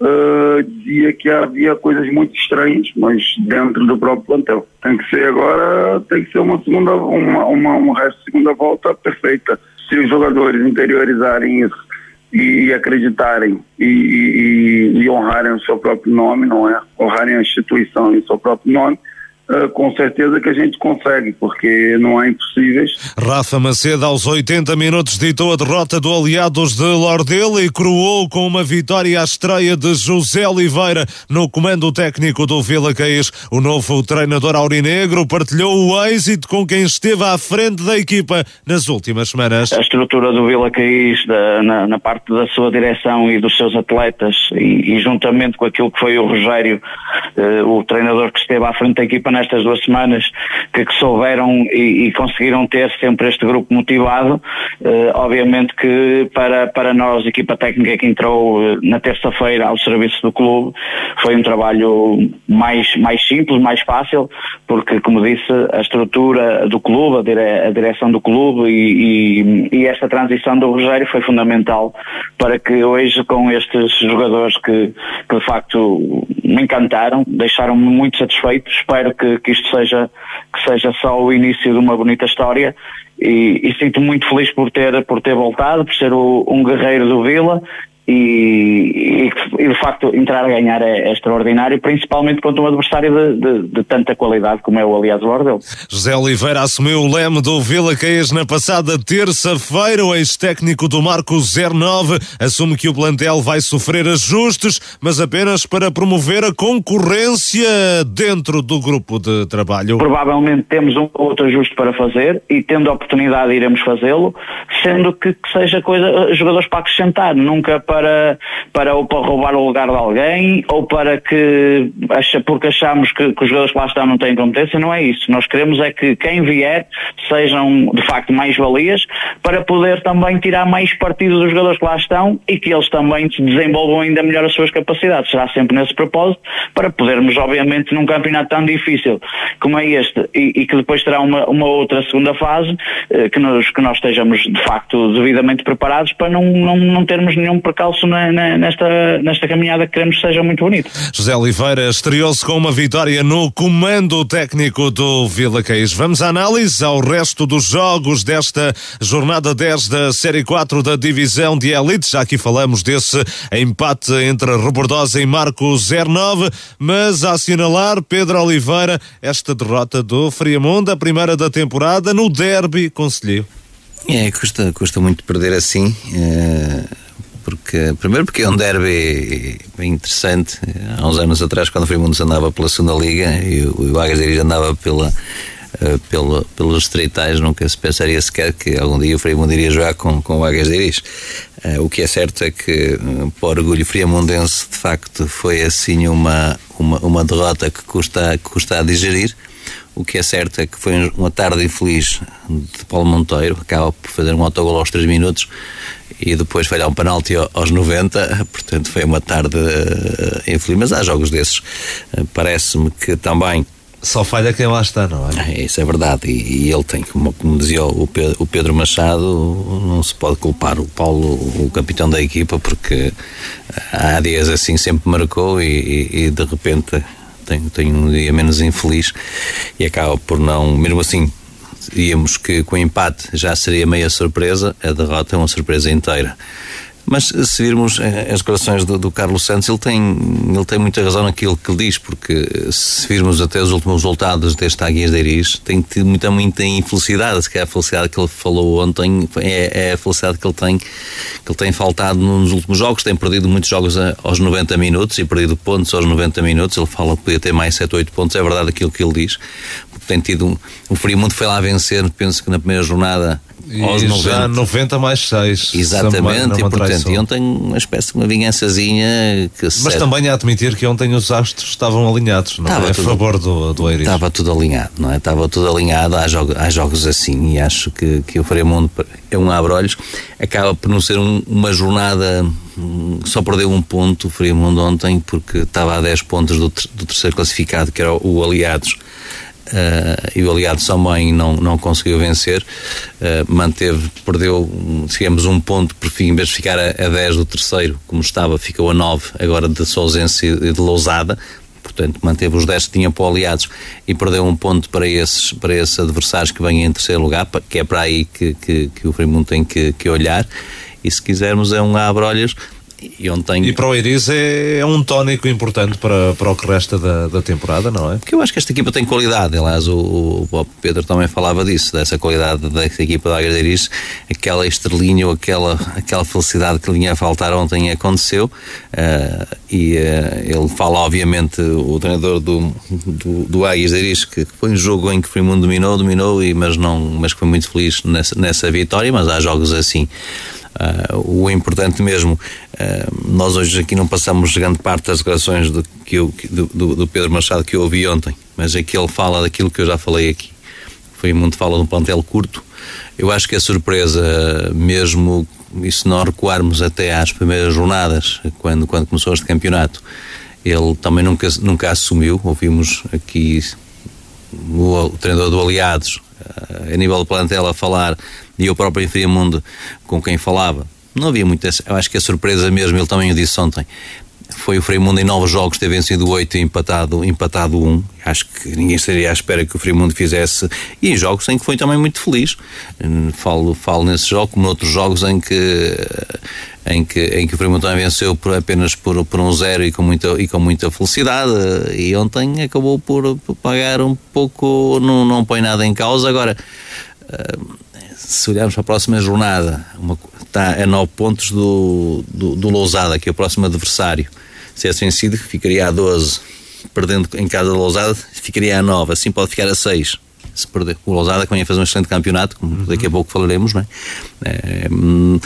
Speaker 20: uh, dizia que havia coisas muito estranhas, mas dentro do próprio plantel. Tem que ser agora, tem que ser uma segunda, uma, uma, segunda volta perfeita. Se os jogadores interiorizarem isso e acreditarem e, e, e, honrarem o seu próprio nome, não é? Honrarem a instituição e o seu próprio nome, Uh, com certeza que a gente consegue, porque não há impossíveis.
Speaker 1: Rafa Macedo, aos 80 minutos, ditou a derrota do Aliados de Lordelo e coroou com uma vitória à estreia de José Oliveira no comando técnico do Vila Caís. O novo treinador aurinegro partilhou o êxito com quem esteve à frente da equipa nas últimas semanas.
Speaker 12: A estrutura do Vila Caís, da, na, na, parte da sua direção e dos seus atletas, e, e juntamente com aquilo que foi o Rogério, uh, o treinador que esteve à frente da equipa nestas duas semanas que, que souberam e, e, conseguiram ter sempre este grupo motivado. Uh, obviamente que para, para nós, equipa técnica que entrou uh, na terça-feira ao serviço do clube, foi um trabalho mais, mais simples, mais fácil, porque, como disse, a estrutura do clube, a, dire, a direção do clube e, e, e esta transição do Rogério foi fundamental para que hoje, com estes jogadores que, que de facto me encantaram, deixaram-me muito satisfeito. Espero que, que isto seja, que seja só o início de uma bonita história. E, e sinto muito feliz por ter, por ter voltado, por ser o, um guerreiro do Vila e, e, e, de facto entrar a ganhar é, é, extraordinário, principalmente contra um adversário de, de, de tanta qualidade como é o Aliás Lordel.
Speaker 1: José Oliveira assumiu o leme do Vila Caes na passada terça-feira. O ex-técnico do Marco 09 assume que o plantel vai sofrer ajustes, mas apenas para promover a concorrência dentro do grupo de trabalho.
Speaker 12: Provavelmente temos um outro ajuste para fazer e tendo a oportunidade iremos fazê-lo, sendo que, que seja coisa, jogadores para acrescentar, nunca para para, para ou para roubar o lugar de alguém ou para que, porque achamos que, que os jogadores que lá estão não têm competência, não é isso. Nós queremos é que quem vier sejam de facto mais valias para poder também tirar mais partido dos jogadores que lá estão e que eles também desenvolvam ainda melhor as suas capacidades. Será sempre nesse propósito para podermos, obviamente, num campeonato tão difícil como é este e, e que depois terá uma, uma outra segunda fase, eh, que, nós, que nós estejamos de facto devidamente preparados para não, não, não termos nenhum percalço calço na, na, nesta, nesta caminhada que queremos que seja muito bonito.
Speaker 1: José Oliveira estreou-se com uma vitória no comando técnico do Vila Caís. Vamos à análise ao resto dos jogos desta jornada 10 da Série 4 da Divisão de Elite. Já aqui falamos desse empate entre Robordosa e Marco 09, mas a assinalar Pedro Oliveira esta derrota do Friamundo, a primeira da temporada no derby conselheiro.
Speaker 8: É, custa, custa muito perder assim. É porque primeiro porque é um derby bem interessante. Há uns anos atrás, quando o Frimundos andava pela segunda liga e o, o Águas andava pela pelo, pelos estreitais, nunca se pensaria sequer que algum dia o Friamundo iria jogar com, com o Águias de. Uh, o que é certo é que, uh, por orgulho friamundense, de facto foi assim uma, uma, uma derrota que custa, que custa a digerir. O que é certo é que foi uma tarde infeliz de Paulo Monteiro, acaba por fazer um autogol aos 3 minutos e depois falhar um penalti aos 90, portanto foi uma tarde uh, infeliz, mas há jogos desses. Uh, Parece-me que também
Speaker 1: só falha quem lá está, não é?
Speaker 8: é isso é verdade. E, e ele tem, como, como dizia o Pedro, o Pedro, Machado, não se pode culpar o Paulo, o capitão da equipa, porque há dias assim sempre marcou e, e, e de repente tem, tem um dia menos infeliz e acaba por não, mesmo assim, íamos que com o empate já seria meia surpresa, a derrota é uma surpresa inteira. Mas se virmos as declarações do, do, Carlos Santos, ele tem, ele tem muita razão naquilo que diz, porque se virmos até os últimos resultados deste Águias de Iris, tem tido muita, muita infelicidade. Se calhar a felicidade que ele falou ontem é, é, a felicidade que ele tem, que ele tem faltado nos últimos jogos. Tem perdido muitos jogos aos 90 minutos e perdido pontos aos 90 minutos. Ele fala que podia ter mais 7 ou 8 pontos. É verdade aquilo que ele diz. Tem tido um, o Frimundo foi lá vencer, penso que na primeira jornada
Speaker 1: e aos 90. já 90 mais 6.
Speaker 8: Exatamente, e portanto, e ontem uma espécie de uma vingançazinha que
Speaker 1: Mas serve. também a admitir que ontem os astros estavam alinhados, não Estava é? Tudo, a favor do, do Eiris.
Speaker 8: Estava tudo alinhado, não é? Estava tudo alinhado, há, jogo, há jogos assim e acho que, que o Fremundo é um abre-olhos, acaba por não ser um, uma jornada hum, só perdeu um ponto o Fremundo ontem porque estava a 10 pontos do, do terceiro classificado que era o Aliados Uh, e o aliado São não, não conseguiu vencer, uh, manteve, perdeu, digamos, um ponto por fim, em vez de ficar a, a 10 do terceiro, como estava, ficou a 9 agora de Sousense e de Lousada, portanto manteve os 10 que tinha para aliados e perdeu um ponto para esses, para esses adversários que vêm em terceiro lugar, que é para aí que, que, que o Frimundo tem que, que olhar, e se quisermos é um abre-olhos e ontem...
Speaker 1: E para o Iris é, é, um tónico importante para, para o que resta da, da temporada, não é?
Speaker 8: Porque eu acho que esta equipa tem qualidade, aliás o, o Pedro também falava disso, dessa qualidade desta equipa da Águia de Iris, aquela estrelinha ou aquela, aquela felicidade que lhe ia faltar ontem aconteceu uh, e uh, ele fala obviamente, o treinador do, do, do Águias de Iris, que foi um jogo em que o Frimundo dominou, dominou, e, mas, não, mas foi muito feliz nessa, nessa vitória, mas há jogos assim. Uh, o importante mesmo, nós hoje aqui não passamos grande parte das declarações do, que eu, do, do, Pedro Machado que eu ouvi ontem, mas aqui ele fala daquilo que eu já falei aqui. Foi muito fala de um plantel curto. Eu acho que a surpresa, mesmo e se nós recuarmos até às primeiras jornadas, quando, quando começou este campeonato, ele também nunca, nunca assumiu. Ouvimos aqui o, o treinador do Aliados, uh, a nível do plantel, a falar e eu próprio em Mundo com quem falava, não havia muitas. Eu acho que a surpresa mesmo, ele também o disse ontem, foi o Freimundo em nove jogos ter vencido oito e empatado, empatado um. Acho que ninguém estaria à espera que o Freimundo fizesse. E em jogos em que foi também muito feliz. Falo, falo nesse jogo, como noutros jogos em que, em que, em que o Freimundo também venceu por, apenas por, por um zero e com, muita, e com muita felicidade. E ontem acabou por, por pagar um pouco, não, não põe nada em causa. Agora se olharmos para a próxima jornada, uma, está a 9 pontos do, do, do Lousada, que é o próximo adversário. Se é vencido, ficaria a 12. Perdendo em casa do Lousada, ficaria a 9. Assim pode ficar a 6. Se perder. O Lousada, que vem a fazer um excelente campeonato, como daqui a pouco falaremos, não é? é hum,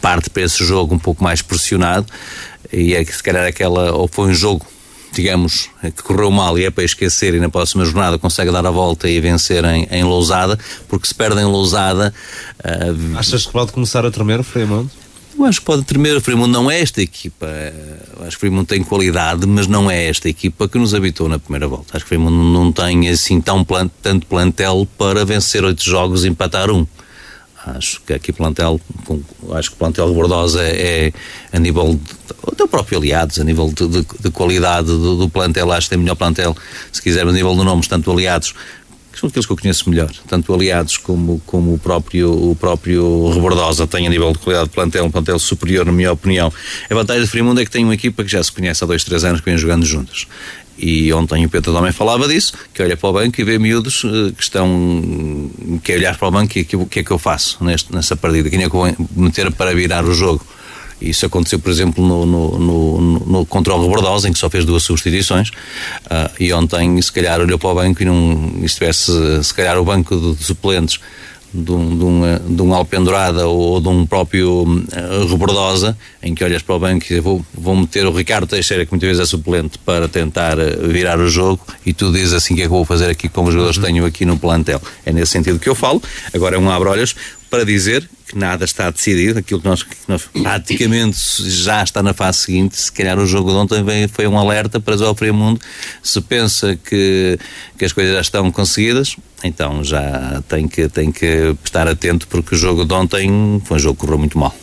Speaker 8: parte para esse jogo um pouco mais pressionado e é que se calhar aquela ou foi um jogo digamos, que correu mal e é para esquecer e na próxima jornada consegue dar a volta e vencer em, em Lousada, porque se perde em Lousada...
Speaker 1: Uh, Achas que pode começar a tremer o Fremont?
Speaker 8: Eu acho que pode tremer. O Fremont não é esta equipa. Eu acho que o Fremont tem qualidade, mas não é esta equipa que nos habitou na primeira volta. Acho que o Fremont não tem assim tão plant, tanto plantel para vencer oito jogos e empatar um. Acho que aqui plantel, acho que plantel Bordosa é, é, a nível de, até o próprio Aliados, a nível de, de, de qualidade do, do, plantel, acho que tem melhor plantel, se quisermos, a nível de nomes, tanto Aliados, que são aqueles que eu conheço melhor, tanto Aliados como, como o próprio, o próprio Rebordosa tem a nível de qualidade de plantel, um plantel superior, na minha opinião. A vantagem de Frimundo é que tem uma equipa que já se conhece há dois, três anos que vem jogando juntos. E ontem o Pedro também falava disso, que olha para o banco e vê miúdos uh, que estão, que é olhar para o banco e o que é que eu faço neste, nessa partida, quem é que eu vou meter para virar o jogo. Isso aconteceu, por exemplo, no, no, no, no contra o Rebordosa, em que só fez duas substituições, uh, e ontem, se calhar, olhou para o banco e não estivesse, se calhar, o banco de suplentes de um, de um, de um Alpendurada ou de um próprio uh, Rebordosa, em que olhas para o banco e vou, vou meter o Ricardo Teixeira, que muitas vezes é suplente, para tentar uh, virar o jogo, e tu dizes assim: o que é que eu vou fazer aqui com os jogadores que tenho aqui no plantel? É nesse sentido que eu falo. Agora é um abre-olhos para dizer nada está decidido, aquilo que nós, que nós, praticamente já está na fase seguinte, se calhar o jogo de ontem veio, foi um alerta para o Mundo, se pensa que, que as coisas já estão conseguidas, então já tem que, tem que estar atento porque o jogo de ontem foi um jogo que correu muito mal.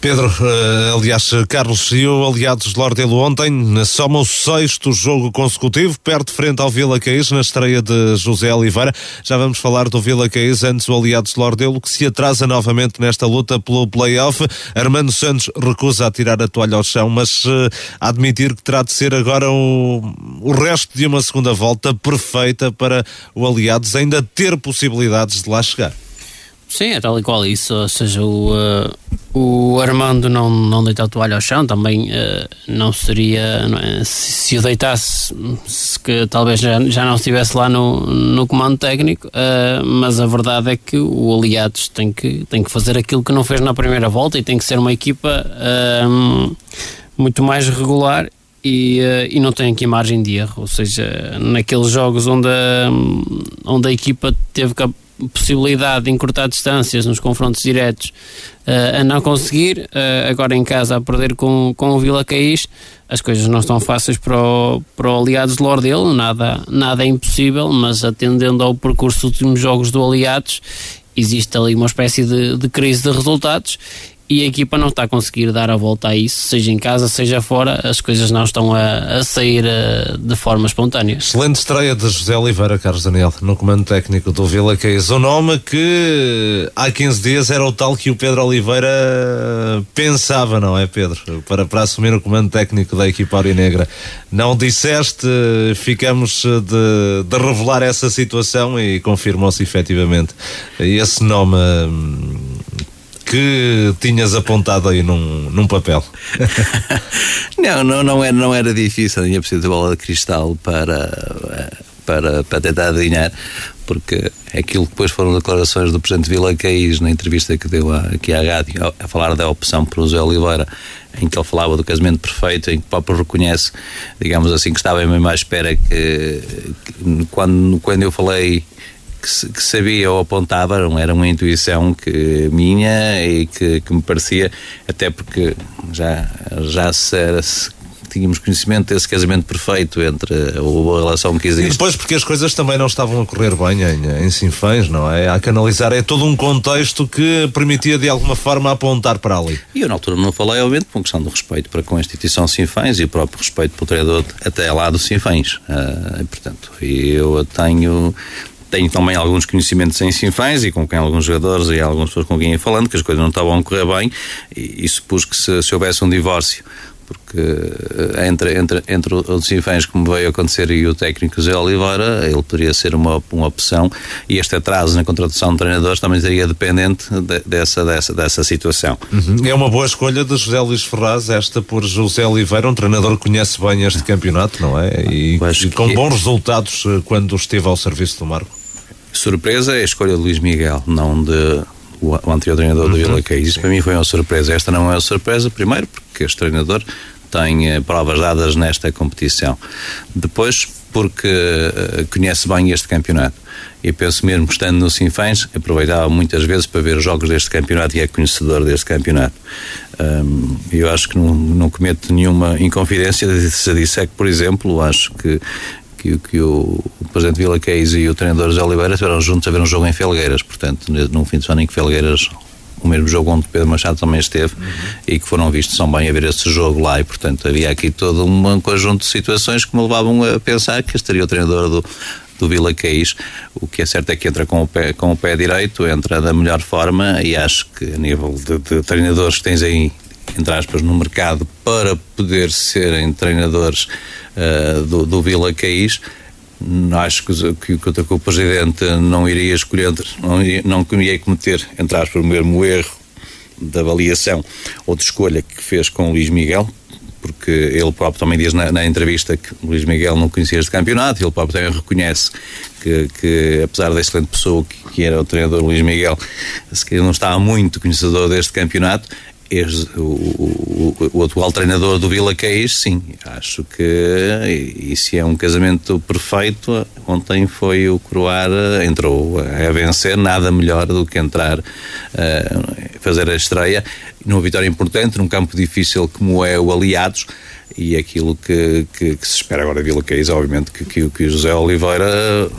Speaker 1: Pedro, uh, aliás, Carlos e o Aliados de Lordelo ontem soma o sexto jogo consecutivo, perto frente ao Vila Caís, na estreia de José Oliveira. Já vamos falar do Vila Caís antes o Aliados de Lordelo, que se atrasa novamente nesta luta pelo play-off. Armando Santos recusa a tirar a toalha ao chão, mas uh, admitir que terá de ser agora o, o resto de uma segunda volta perfeita para o Aliados ainda ter possibilidades de lá chegar.
Speaker 9: Sim, é tal e qual isso. Ou seja, o, uh, o Armando não, não deitar a toalha ao chão também uh, não seria. Não é? se, se, o deitasse, se que talvez já, já não estivesse lá no, no comando técnico, uh, mas a verdade é que o Aliados tem que, tem que fazer aquilo que não fez na primeira volta e tem que ser uma equipa muito mais regular e, e não tem aqui margem de erro, ou seja, naqueles jogos onde a, onde a equipa teve a possibilidade de encurtar distâncias nos confrontos diretos uh, a não conseguir, uh, agora em casa a perder com, com o Vila Caís, as coisas não estão fáceis para o, para o Aliados de Lordelo, nada, nada é impossível, mas atendendo ao percurso dos últimos jogos do Aliados, existe ali uma espécie de, de crise de resultados e a equipa não está a conseguir dar a volta a isso, seja em casa, seja fora, as coisas não estão a, a sair uh, de forma espontânea.
Speaker 1: Excelente estreia de José Oliveira, Carlos Daniel, no comando técnico do Vila Caís. O nome que há 15 dias era o tal que o Pedro Oliveira pensava, não é, Pedro? Para, para assumir o comando técnico da equipa Aurinegra. Não disseste, ficamos de, de revelar essa situação e confirmou-se efetivamente esse nome hum, que tinhas apontado aí num, num papel?
Speaker 8: não, não, não, era, não era difícil, tinha preciso de bola de cristal para, para, para tentar adivinhar, porque aquilo que depois foram declarações do Presidente Vila Caís na entrevista que deu aqui à rádio, a, falar da opção por José Oliveira, em que ele falava do casamento perfeito, em que o próprio reconhece, digamos assim, que estava mesmo à espera que, que quando, quando eu falei que, que, sabia ou apontava, era uma intuição que minha e que, que me parecia, até porque já, já se, se tínhamos conhecimento desse casamento perfeito entre a boa relação que existe.
Speaker 1: E depois porque as coisas também não estavam a correr bem em, em Sinfãs, não é? Há que analisar, é todo um contexto que permitia de alguma forma apontar para ali.
Speaker 8: E eu na altura não falei, obviamente, por questão do respeito para com a instituição Sinfãs e o próprio respeito pelo treinador até lá do Sinfãs. Uh, portanto, eu tenho tenho também alguns conhecimentos em Sinfãs e com quem alguns jogadores e algumas pessoas com quem ia falando que as coisas não estavam a correr bem e, e supus que se, se houvesse um divórcio porque eh, entre, entre, entre os Sinfãs, como veio acontecer, e o técnico José Oliveira, ele poderia ser uma, uma opção e este atraso na contratação de treinadores também seria dependente de, dessa, dessa, dessa situação.
Speaker 1: Uhum. É uma boa escolha de José Luís Ferraz, esta por José Oliveira, um treinador que conhece bem este campeonato, não é? E, e com bons resultados eh, quando esteve ao serviço do Marco.
Speaker 8: Surpresa é a escolha de Luís Miguel, não de o, anterior treinador uhum. do Vila Caís. Isso para mim foi uma surpresa. Esta não é uma surpresa, primeiro, porque este treinador tem eh, provas dadas nesta competição. Depois, porque uh, conhece bem este campeonato. E penso mesmo, estando no Sinfãs, aproveitava muitas vezes para ver os jogos deste campeonato e é conhecedor deste campeonato. Um, eu acho que não, não cometo nenhuma inconfidência se disser que, por exemplo, acho que que, que o, presidente Vila Queis e o treinador José Oliveira estiveram juntos a ver um jogo em Felgueiras, portanto, num fim de semana em que Felgueiras o mesmo jogo onde Pedro Machado também esteve uhum. e que foram vistos são bem a ver esse jogo lá e portanto havia aqui todo um conjunto de situações que me levavam a pensar que estaria o treinador do, do Vila Caís. O que é certo é que entra com o pé, com o pé direito, entra da melhor forma e acho que a nível de, de treinadores que tens aí, entre aspas, no mercado para poder serem treinadores uh, do, do Vila Caís. Acho que, que, que, o Presidente não iria escolher, não iria, não iria cometer, entre aspas, o mesmo erro de avaliação ou de escolha que fez com o Luís Miguel, porque ele próprio também diz na, na, entrevista que o Luís Miguel não conhecia este campeonato, ele próprio também reconhece que, que apesar da excelente pessoa que, que, era o treinador Luís Miguel, se que não estava muito conhecedor deste campeonato, o, o, o, atual treinador do Vila Caís, sim, acho que isso é um casamento perfeito. Ontem foi o Croar, entrou a vencer, nada melhor do que entrar, uh, fazer a estreia numa vitória importante, num campo difícil como é o Aliados. E aquilo que, que, que se espera agora de Vila Caís, obviamente, que, que, que o José Oliveira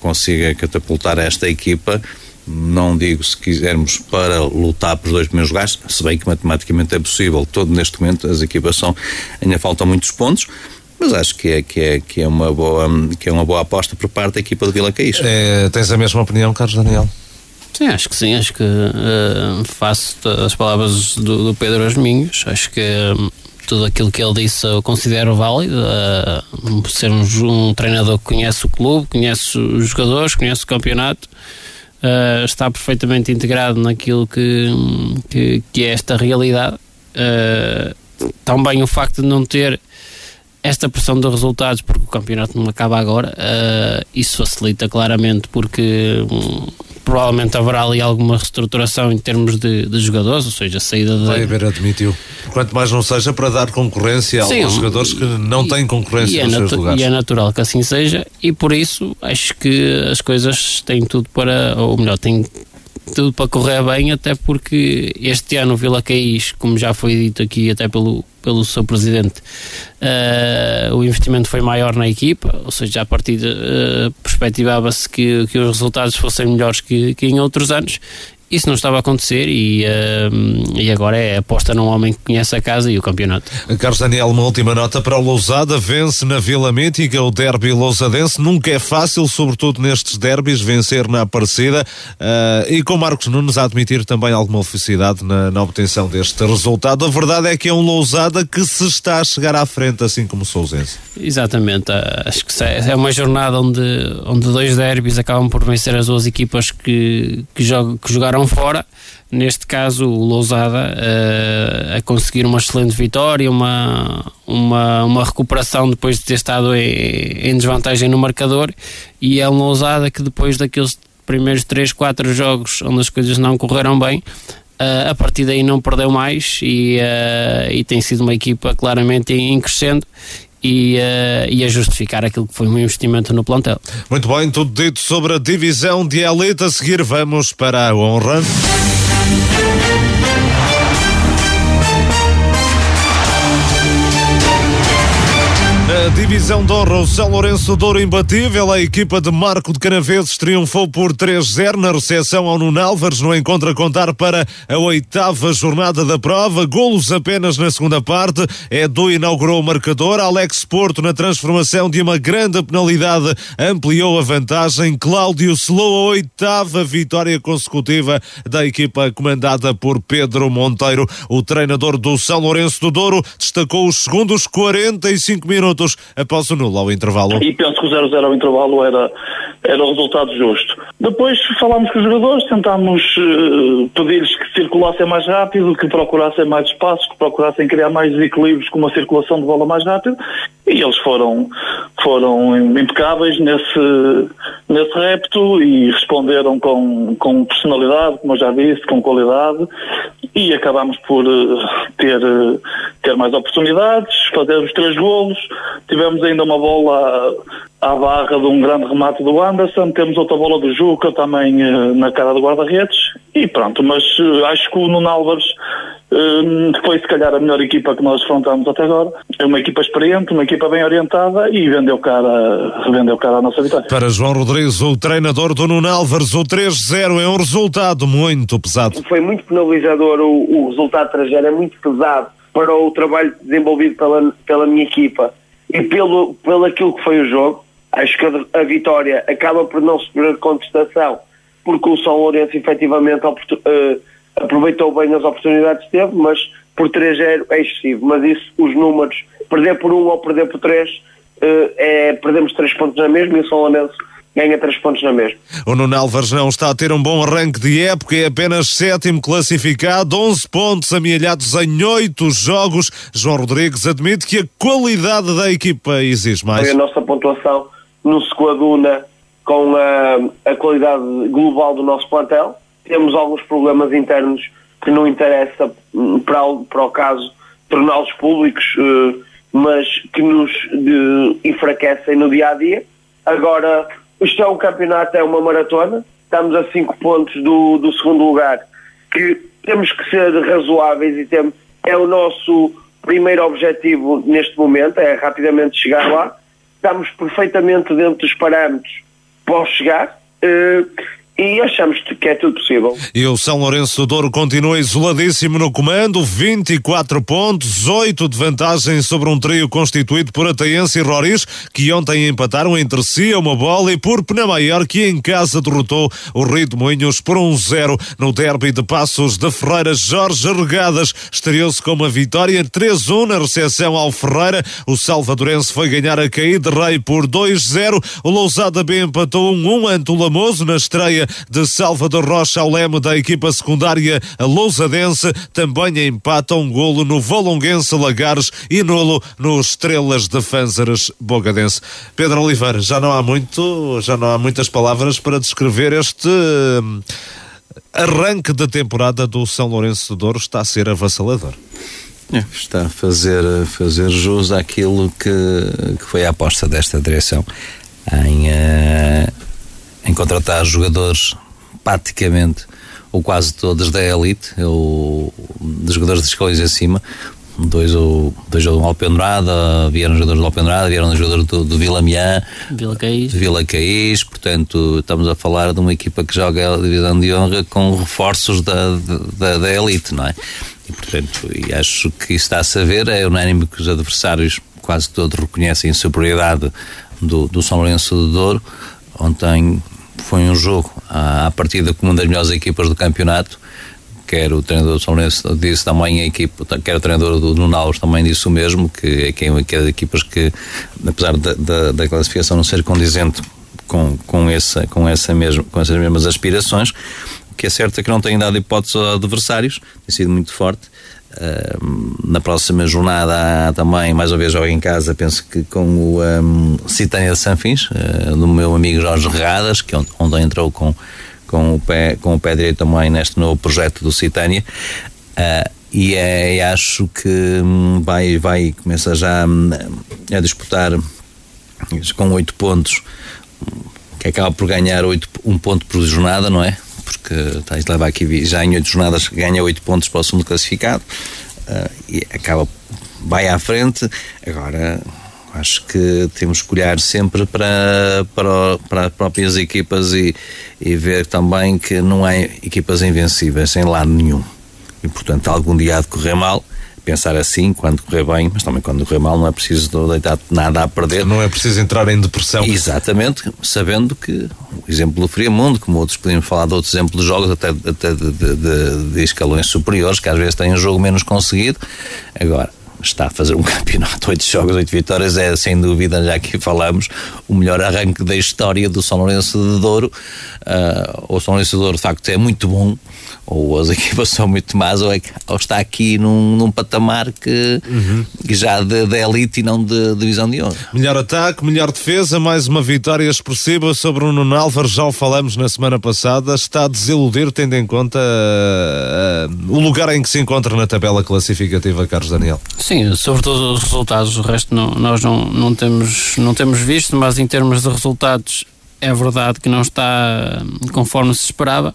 Speaker 8: consiga catapultar esta equipa não digo se quisermos para lutar por dois primeiros lugares, se bem que matematicamente é possível, todo neste momento as equipas são, ainda faltam muitos pontos, mas acho que é, que é, que é, uma, boa, que é uma boa aposta por parte da equipa do Vila Caís.
Speaker 1: É, tens a mesma opinião, Carlos Daniel?
Speaker 9: Sim, acho que sim, acho que uh, faço as palavras do, do Pedro Asminhos, acho que uh, tudo aquilo que ele disse eu considero válido, uh, ser um, um treinador que conhece o clube, conhece os jogadores, conhece o campeonato, uh, está perfeitamente integrado naquilo que, que, que é esta realidade. Uh, também o facto de não ter esta pressão dos resultados, porque o campeonato não acaba agora, uh, isso facilita claramente, porque um, provavelmente haverá ali alguma reestruturação em termos de, de jogadores, ou seja, a saída de.
Speaker 1: Vai haver, admitiu. Quanto mais não seja para dar concorrência Sim, aos jogadores que não têm concorrência
Speaker 9: e
Speaker 1: nos
Speaker 9: é
Speaker 1: seus lugares.
Speaker 9: E é natural que assim seja, e por isso acho que as coisas têm tudo para, ou melhor, têm tudo para correr bem, até porque este ano o Vila Caís, como já foi dito aqui até pelo, pelo seu presidente, uh, o investimento foi maior na equipa, ou seja, a partir uh, perspectivava-se que, que os resultados fossem melhores que, que em outros anos isso não estava a acontecer e, uh, e agora é aposta num homem que conhece a casa e o campeonato.
Speaker 1: Carlos Daniel, uma última nota para o Lousada, vence na Vila Mítica, o derby lousadense, nunca é fácil, sobretudo nestes derbys, vencer na Aparecida uh, e com Marcos Nunes a admitir também alguma felicidade na, na, obtenção deste resultado. A verdade é que é um Lousada que se está a chegar à frente, assim como o Sousense.
Speaker 9: Exatamente, acho que é uma jornada onde, onde dois derbys acabam por vencer as duas equipas que, que, jog, que jogaram fora, neste caso o Lousada uh, a conseguir uma excelente vitória, uma, uma, uma recuperação depois de ter estado em, em desvantagem no marcador. E é um Lousada que depois daqueles primeiros 3, 4 jogos onde as coisas não correram bem, Uh, a partir daí não perdeu mais e, uh, e tem sido uma equipa claramente em crescendo e, uh, e a justificar aquilo que foi um investimento no plantel.
Speaker 1: Muito bem, tudo dito sobre a divisão de elite. A seguir vamos para a honra. Divisão de honra, o São Lourenço Douro imbatível, a equipa de Marco de Canaveses triunfou por 3-0 na recepção ao Nuno Álvares, no encontro a contar para a oitava jornada da prova. Golos apenas na segunda parte. Edu inaugurou o marcador. Alex Porto, na transformação de uma grande penalidade, ampliou a vantagem. Cláudio selou a oitava vitória consecutiva da equipa comandada por Pedro Monteiro. O treinador do São Lourenço do Douro destacou os segundos 45 minutos após o nulo ao intervalo.
Speaker 21: E penso que o 0-0 ao intervalo era, era o resultado justo. Depois falámos com os jogadores, tentámos uh, pedir-lhes que circulassem mais rápido, que procurassem mais espaços, que procurassem criar mais desequilíbrios com uma circulação de bola mais rápida e eles foram, foram impecáveis nesse, nesse repto e responderam com, com personalidade, como eu já disse, com qualidade e acabámos por eh, ter, eh, ter mais oportunidades, fazer os três golos, tivemos ainda uma bola à barra de um grande remate do Anderson, temos outra bola do Juca também eh, na cara do guarda-redes e pronto, mas acho que o Nuno Álvares foi se calhar a melhor equipa que nós afrontamos até agora, é uma equipa experiente, uma equipa bem orientada e vendeu cara, vendeu cara a nossa vitória.
Speaker 1: Para João Rodrigues, o treinador do Nuno Álvares, o 3-0 é um resultado muito pesado.
Speaker 22: Foi muito penalizador o, o resultado 3-0, é muito pesado para o trabalho desenvolvido pela, pela minha equipa e pelo, pelo aquilo que foi o jogo. Acho que a, a vitória acaba por não sofrer contestação, porque o São Lourenço efetivamente uh, aproveitou bem as oportunidades que teve, mas por 3-0 é excessivo. Mas isso, os números, perder por 1 um ou perder por 3, uh, é, perdemos 3 pontos na mesma e o São Lourenço ganha 3 pontos na mesma.
Speaker 1: O Nuno Alves não está a ter um bom arranque de época, é apenas sétimo classificado, 11 pontos amealhados em 8 jogos. João Rodrigues admite que a qualidade da equipa exige mais.
Speaker 22: Foi a nossa pontuação no se coaduna com a, a qualidade global do nosso plantel. Temos alguns problemas internos que não interessa para o, para o caso torná-los públicos, eh, mas que nos enfraquecem no dia a dia. Agora, isto é um campeonato, é uma maratona, estamos a 5 pontos do, do segundo lugar, que temos que ser razoáveis e temos, é o nosso primeiro objetivo neste momento, é rapidamente chegar lá. Estamos perfeitamente dentro dos parâmetros para chegar. Uh, e achamos que é tudo possível.
Speaker 1: E o São Lourenço do Douro continua isoladíssimo no comando, 24 pontos, 8 de vantagem sobre um trio constituído por Ataense e Roriz, que ontem empataram entre si a uma bola e por Penamaior, que em casa derrotou o Rio de Moinhos por 1-0 no derby de Passos de Ferreira. Jorge Regadas estreou-se com uma vitória 3-1 na recepção ao Ferreira. O salvadorense foi ganhar a cair de Rei por 2-0. O Lousada B empatou 1-1 ante o Lamoso na estreia de Salvador Rocha ao leme da equipa secundária Lousadense. Também empata um golo no Volonguense Lagares e nulo no Estrelas de Fânzares Bogadense. Pedro Oliveira, já não há muito, já não há muitas palavras para descrever este hum, arranque da temporada do São Lourenço de Douro está a ser avassalador.
Speaker 8: É, está a fazer, a fazer jus àquilo que, que foi a aposta desta direção em, uh, em contratar jogadores praticamente ou quase todos da elite, ou dos jogadores de escolhas acima, dois, ou, dois do Alpendrada, vieram jogadores do Alpendrada, vieram jogadores do, do Vila Miã,
Speaker 9: Vila Caís.
Speaker 8: Vila Caís, portanto estamos a falar de uma equipa que joga a divisão de honra com reforços da, da, da elite, não é? E portanto, e acho que isso está-se a ver, é unânime que os adversários quase todos reconhecem a superioridade do, do São Lourenço de Douro. Ontem foi um jogo à, à partida com uma das melhores equipas do campeonato quer o treinador do São Lourenço disse também a equipa, quer o treinador do Nunaus também disse o mesmo, que, que, que é equipas que, apesar da, da, da, classificação não ser condizente com, com, essa, com, essa mesmo, com essas mesmas aspirações, o que é certo é que não tem dado hipótese a adversários, tem sido muito forte. Na próxima jornada há também, mais uma vez, jogo em casa, penso que com o um, Citânia de Sanfins, uh, do meu amigo Jorge Regadas, que ontem entrou com com o pé, com o pé direito também neste novo projeto do Citânia. Uh, e é, acho que hum, vai, vai começa já hum, a disputar com oito pontos, que acaba por ganhar oito, um ponto por jornada, não é? Porque tá, leva aqui já em oito jornadas ganha oito pontos para o segundo classificado uh, e acaba, vai à frente. Agora Acho que temos que olhar sempre para, para, para as próprias equipas e, e ver também que não há equipas invencíveis em lado nenhum. E, portanto, algum dia há de correr mal, pensar assim quando correr bem, mas também quando correr mal não é preciso deitar nada a perder.
Speaker 1: Não é preciso entrar em depressão.
Speaker 8: Exatamente, sabendo que o exemplo do Friamundo, como outros podemos falar de outros exemplos de jogos, até, até de, de, de, de escalões superiores, que às vezes têm um jogo menos conseguido. Agora, está a fazer um campeonato, oito jogos, oito vitórias, é sem dúvida, já que falamos, o melhor arranque da história do São Lourenço de Douro. Uh, o São Lourenço de Douro, de facto, é muito bom, ou as equipas são muito más, ou, é, ou está aqui num, num patamar que, uhum. que já de, de, elite e não de, divisão de honra.
Speaker 1: Melhor ataque, melhor defesa, mais uma vitória expressiva sobre o Nuno Álvares, já o falamos na semana passada, está a desiludir tendo em conta uh, o lugar em que se encontra na tabela classificativa, Carlos Daniel.
Speaker 9: Sim, sobre todos os resultados, o resto não, nós não, não, temos, não temos visto, mas em termos de resultados é verdade que não está conforme se esperava,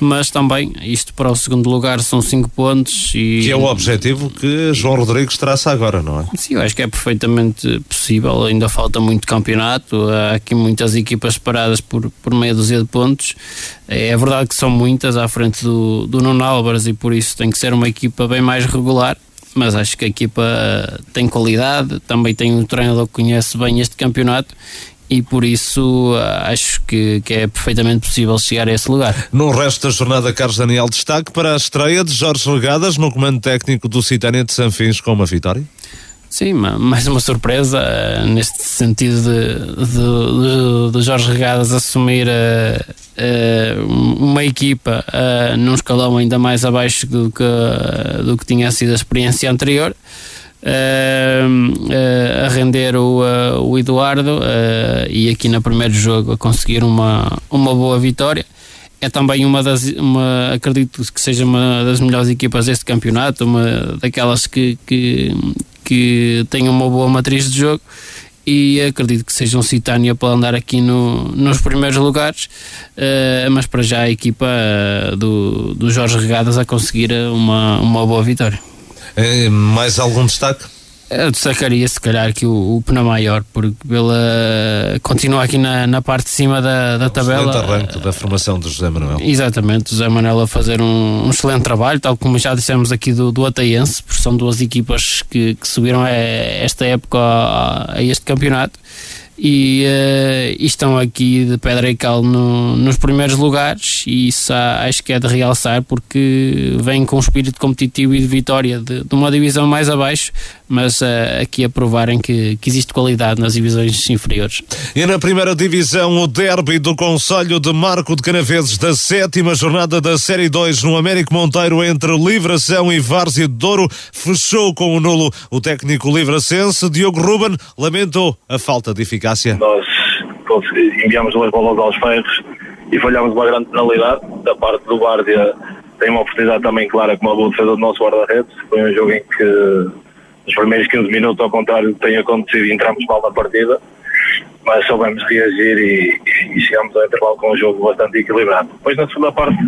Speaker 9: mas também isto para o segundo lugar são 5 pontos e...
Speaker 1: Que é o objetivo que João Rodrigues traça agora, não é?
Speaker 9: Sim, eu acho que é perfeitamente possível, ainda falta muito campeonato, há aqui muitas equipas paradas por, por meia dúzia de pontos, é verdade que são muitas à frente do, do Nuno Álvares e por isso tem que ser uma equipa bem mais regular, mas acho que a equipa tem qualidade, também tem um treinador que conhece bem este campeonato e por isso ah, acho que, que, é perfeitamente possível chegar a esse lugar.
Speaker 1: No resto da jornada, Carlos Daniel, destaque para a estreia de Jorge Regadas no comando técnico do Citânia de Sanfins com uma vitória?
Speaker 9: Sim, mais uma surpresa uh, neste sentido de, de, de, Jorge Regadas assumir uh, uma equipa num escalão ainda mais abaixo do que, do que tinha sido a experiência anterior. Uh, uh, a render o, uh, o Eduardo e aqui no primeiro jogo a conseguir uma, uma boa vitória. É também uma das, uma, acredito que seja uma das melhores equipas deste campeonato, uma daquelas que, que, que tem uma boa matriz de jogo e acredito que seja um Citânia para andar aqui no, nos primeiros lugares, mas para já a equipa do, do Jorge Regadas a conseguir uma, uma boa vitória.
Speaker 1: É, mais algum destaque?
Speaker 9: Eu destacaria se calhar que o, o Pena Maior, porque pela, continua aqui na, na parte de cima da, da tabela.
Speaker 1: Excelente arranque da formação do José Manuel.
Speaker 9: Exatamente, José Manuel a fazer um, um, excelente trabalho, tal como já dissemos aqui do, do Ataiense, porque são duas equipas que, que subiram a, esta época a, a este campeonato e, uh, e, estão aqui de pedra e cal no, nos primeiros lugares. E isso acho que é de realçar porque vem com um espírito competitivo e de vitória de, de uma divisão mais abaixo mas uh, aqui a provarem que, que existe qualidade nas divisões inferiores.
Speaker 1: E na primeira divisão, o derby do Conselho de Marco de Canaveses da sétima jornada da Série 2 no Américo Monteiro entre Livração e Várzea de Douro fechou com o nulo. O técnico livracense, Diogo Ruben, lamentou a falta de eficácia.
Speaker 23: Nós enviamos duas bolas aos ferros e falhámos uma grande penalidade da parte do Várzea tem uma oportunidade também clara com uma boa defesa do nosso guarda-redes. Foi um jogo em que nos primeiros 15 minutos, ao contrário do que tem acontecido, entramos mal na partida, mas soubemos reagir e, e chegamos ao intervalo com um jogo bastante equilibrado. Depois, na segunda parte,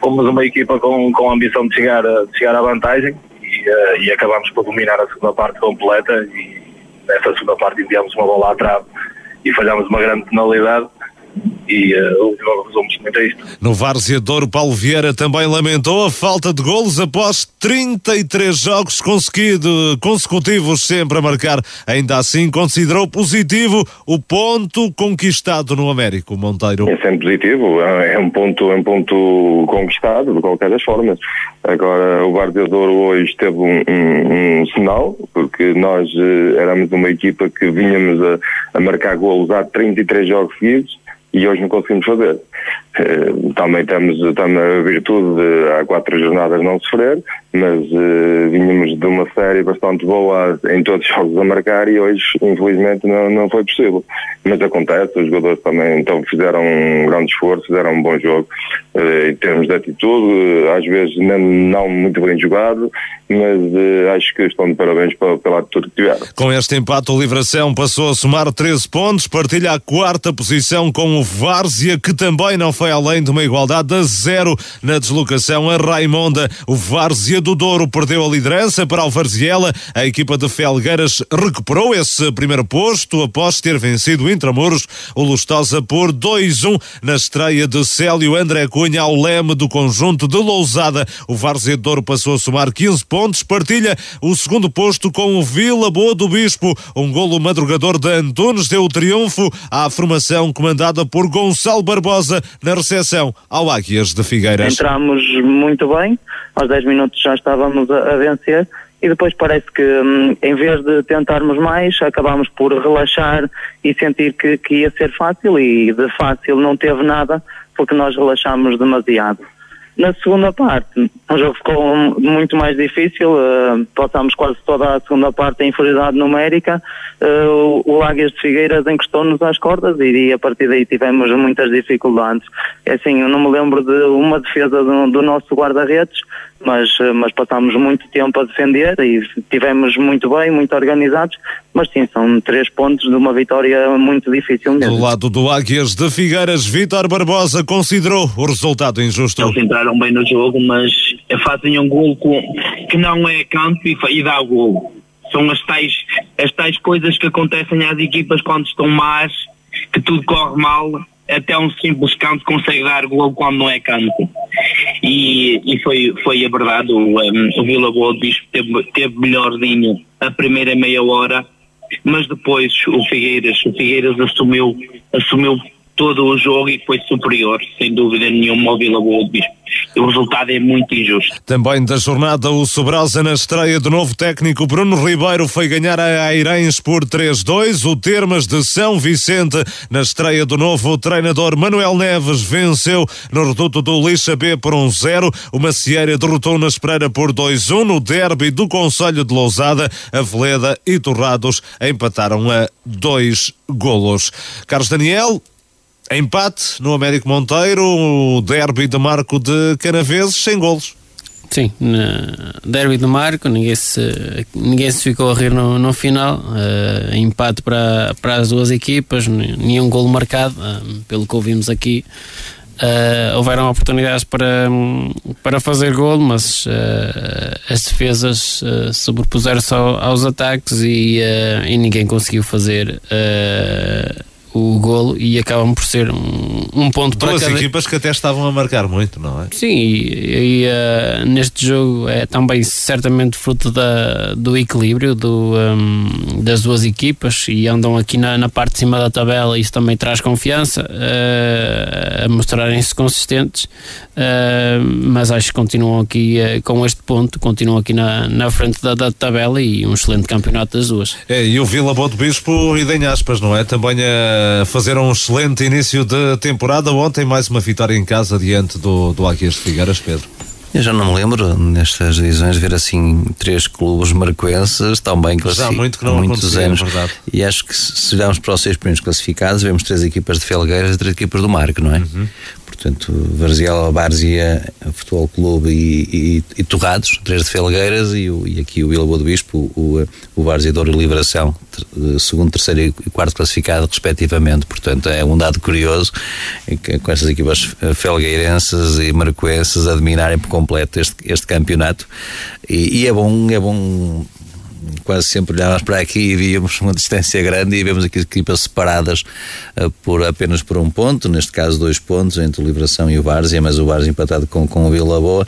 Speaker 23: fomos uma equipa com, com a ambição de chegar, de chegar à vantagem e uh, e acabámos por dominar a segunda parte completa e nessa segunda parte enviámos uma bola à trave e falhámos uma grande penalidade e uh, o jogo resume-se muito a isto.
Speaker 1: No Várzea Douro, Paulo Vieira também lamentou a falta de golos após 33 jogos consecutivos sempre a marcar. Ainda assim, considerou positivo o ponto conquistado no Américo Monteiro.
Speaker 24: É sempre positivo, é um ponto, é um ponto conquistado de qualquer das formas. Agora, o Várzea Douro hoje teve um, um, um sinal, porque nós uh, éramos uma equipa que vinhamos a, a marcar golos há 33 jogos seguidos e hoje não conseguimos fazer. Uh, também temos, temos a virtude de há quatro jornadas não sofrer, mas uh, vínhamos de uma série bastante boa em todos os jogos a marcar e hoje, infelizmente, não, não foi possível. Mas acontece, os jogadores também então, fizeram um grande esforço, fizeram um bom jogo uh, em termos de atitude, às vezes não, não muito bem jogado, mas acho que estão de parabéns pela, pela atitude que tiveram.
Speaker 1: Com este empate, o Livração passou a somar 13 pontos, partilha a quarta posição com o Várzea, que também não foi além de uma igualdade a zero na deslocação a Raimonda. O Várzea do Douro perdeu a liderança para o Varziela. A equipa de Felgueiras recuperou esse primeiro posto após ter vencido o Intramuros, o Lustosa por 2-1 na estreia de Célio André Cunha ao leme do conjunto de Lousada. O Várzea do Douro passou a somar 15 pontos, partilha o segundo posto com o Vila Boa do Bispo. Um golo madrugador de Antunes deu o triunfo à formação comandada por Gonçalo Barbosa na recepção ao Águias de Figueiras.
Speaker 25: Entramos muito bem, aos 10 minutos já estávamos a, vencer e depois parece que hum, em vez de tentarmos mais, acabámos por relaxar e sentir que, que ia ser fácil e de fácil não teve nada porque nós relaxámos demasiado. Na segunda parte, o jogo ficou muito mais difícil, uh, passámos quase toda a segunda parte em inferioridade numérica, uh, o Águias de Figueiras encostou-nos às cordas e, a partir daí tivemos muitas dificuldades. É assim, eu não me lembro de uma defesa do, do nosso guarda-redes, mas, uh, mas passámos muito tempo a defender e tivemos muito bem, muito organizados, mas sim, são três pontos de uma vitória muito difícil mesmo.
Speaker 1: Do lado do Águias de Figueiras, Vítor Barbosa considerou o resultado injusto.
Speaker 26: Eles entraram bem no jogo, mas fazem um gol com, que não é canto e, e dá o gol. São as tais, as tais coisas que acontecem às equipas quando estão más, que tudo corre mal, até um simples canto consegue dar gol quando não é canto. E, e foi, foi a verdade, o, um, o Vila Boa Bispo teve, teve melhorzinho a primeira meia hora, mas depois o Figueiras, o Figueiras assumiu, assumiu todo o jogo e foi superior, sem dúvida nenhuma, ao Vila Boa. O resultado é muito injusto.
Speaker 1: Também da jornada, o Sobrosa na estreia do novo técnico Bruno Ribeiro foi ganhar a Airens por 3-2. O Termas de São Vicente na estreia do novo treinador Manuel Neves venceu no reduto do Lixa B por 1-0. O Macieira derrotou na Espereira por 2-1. No derby do Conselho de Lousada, a Veleda e Torrados empataram a dois golos. Carlos Daniel, Empate no Américo Monteiro, o derby de Marco de Canaveses, sem golos.
Speaker 9: Sim, derby de Marco, ninguém se, ninguém se ficou a rir no, no final. Uh, empate para, para as duas equipas, nenhum golo marcado, uh, pelo que ouvimos aqui. Uh, houveram oportunidades para, para fazer golo, mas as defesas sobrepuseram-se aos ataques e, e ninguém conseguiu fazer o golo e acabam por ser um, um ponto
Speaker 1: Duas
Speaker 9: para cada...
Speaker 1: equipas que até estavam a marcar muito, não é?
Speaker 9: Sim, e, e uh, neste jogo é também certamente fruto da, do equilíbrio do, um, das duas equipas e andam aqui na, na, parte de cima da tabela, isso também traz confiança uh, a mostrarem-se consistentes, uh, mas acho que continuam aqui com este ponto, continuam aqui na, na frente da, da, tabela e um excelente campeonato das duas.
Speaker 1: É, e o Vila Boa do Bispo, e aspas, não é? Também a fazer um excelente início de temporada. Ontem, mais uma vitória em casa diante do, do Águias de Figueiras, Pedro.
Speaker 8: Eu já não me lembro nestas divisões ver assim três clubes marcoenses tão bem classificados.
Speaker 1: Já muito que não muitos
Speaker 8: é
Speaker 1: anos. É
Speaker 8: e acho que se olharmos para os seis primeiros classificados, vemos três equipas de Felgueiras e três equipas do Marco, não é? Uhum. Portanto, Varziela, Várzea, Futebol Clube e, e, e, Torrados, três de Felgueiras e, e aqui o Vila Boa do Bispo, o, o Várzea Douro e Liberação, segundo, terceiro e quarto classificado, respectivamente. Portanto, é um dado curioso com estas equipas felgueirenses e marcoenses a dominarem por completo este, este campeonato. E, e é bom, é bom quase sempre olhávamos para aqui e víamos uma distância grande e vemos aqui equipas separadas uh, por apenas por um ponto, neste caso dois pontos entre o Liberação e o Várzea, mas o Várzea empatado com, com o Vila Boa.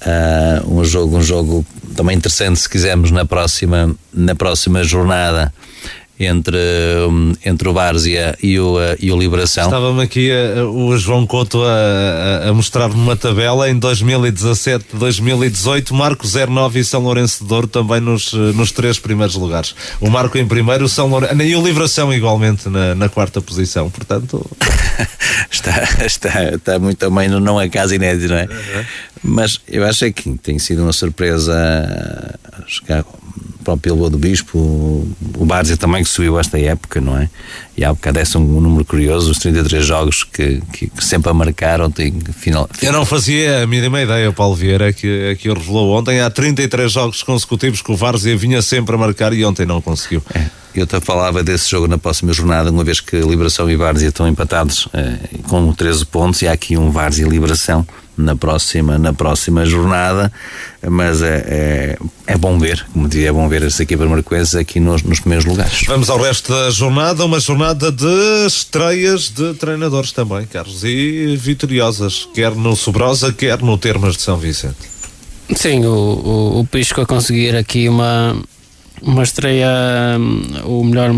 Speaker 8: Uh, um jogo um jogo também interessante se quisermos na próxima na próxima jornada entre, entre o Várzea e o, e o Liberação.
Speaker 1: Estava-me aqui a, o João Couto a, a, mostrar-me uma tabela em 2017, 2018, Marco 09 e São Lourenço de Douro também nos, nos três primeiros lugares. O Marco em primeiro, o São Lourenço e o Liberação igualmente na, na quarta posição, portanto...
Speaker 8: está, está, está muito também, não é caso inédito, não é? Uhum. Mas eu acho é que tem sido uma surpresa chegar próprio Bilbao do Bispo, o Várzea também que subiu esta época, não é? E há bocado é um número curioso, os 33 jogos que, que, que sempre a marcaram. Tem, final,
Speaker 1: Eu não fazia a mínima ideia, o Paulo Vieira, que, que revelou ontem. Há 33 jogos consecutivos que o Várzea vinha sempre a marcar e ontem não conseguiu.
Speaker 8: É. Eu te falava desse jogo na próxima jornada, uma vez que Liberação e Várzea estão empatados eh, com 13 pontos e há aqui um Várzea e Liberação na próxima, na próxima jornada, mas é, é, é bom ver, como dizia, é bom ver essa equipa marquenses aqui nos, nos primeiros lugares.
Speaker 1: Vamos ao resto da jornada, uma jornada de estreias de treinadores também, Carlos, e vitoriosas, quer no Sobrosa, quer no Termas de São Vicente.
Speaker 9: Sim, o, o, o Pisco a conseguir aqui uma uma estreia, o melhor,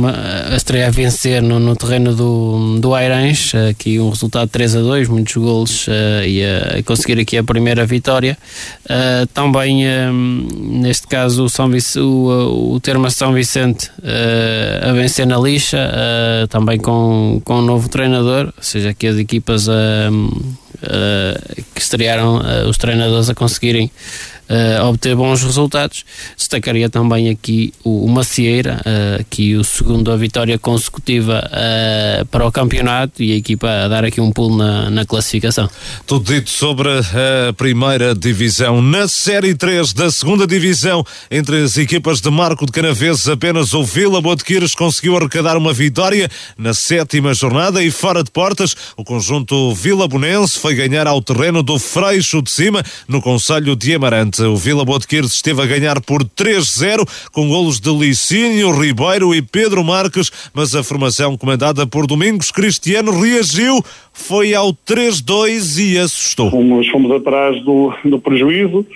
Speaker 9: a estreia a vencer no, no terreno do, do Airães, aqui um resultado 3 a 2, muitos golos uh, e a, conseguir aqui a primeira vitória. Uh, também, um, neste caso, o, São Vic, o, o Termas São Vicente uh, a vencer na lixa, também com, com um novo treinador, ou seja, aqui as equipas que estrearam, os treinadores a conseguirem uh, obter bons resultados. Destacaria também aqui o, o Macieira, uh, aqui o segundo a vitória consecutiva uh, para o campeonato e a equipa a dar aqui um pulo na, na classificação.
Speaker 1: Tudo dito sobre a primeira divisão. Na Série 3 da segunda divisão, entre as equipas de Marco de Canaveses, apenas o Vila Botequires conseguiu arrecadar uma vitória na sétima jornada e fora de portas, o conjunto Vila Bonense foi ganhar ao terreno do Freixo de Cima, no Conselho de Amarante. O Vila Botequires esteve a ganhar por 3-0, com golos de Licínio, Ribeiro e Pedro Marques, mas a formação comandada por Domingos Cristiano reagiu, foi ao 3-2 e assustou.
Speaker 27: Fomos, fomos atrás do, do prejuízo,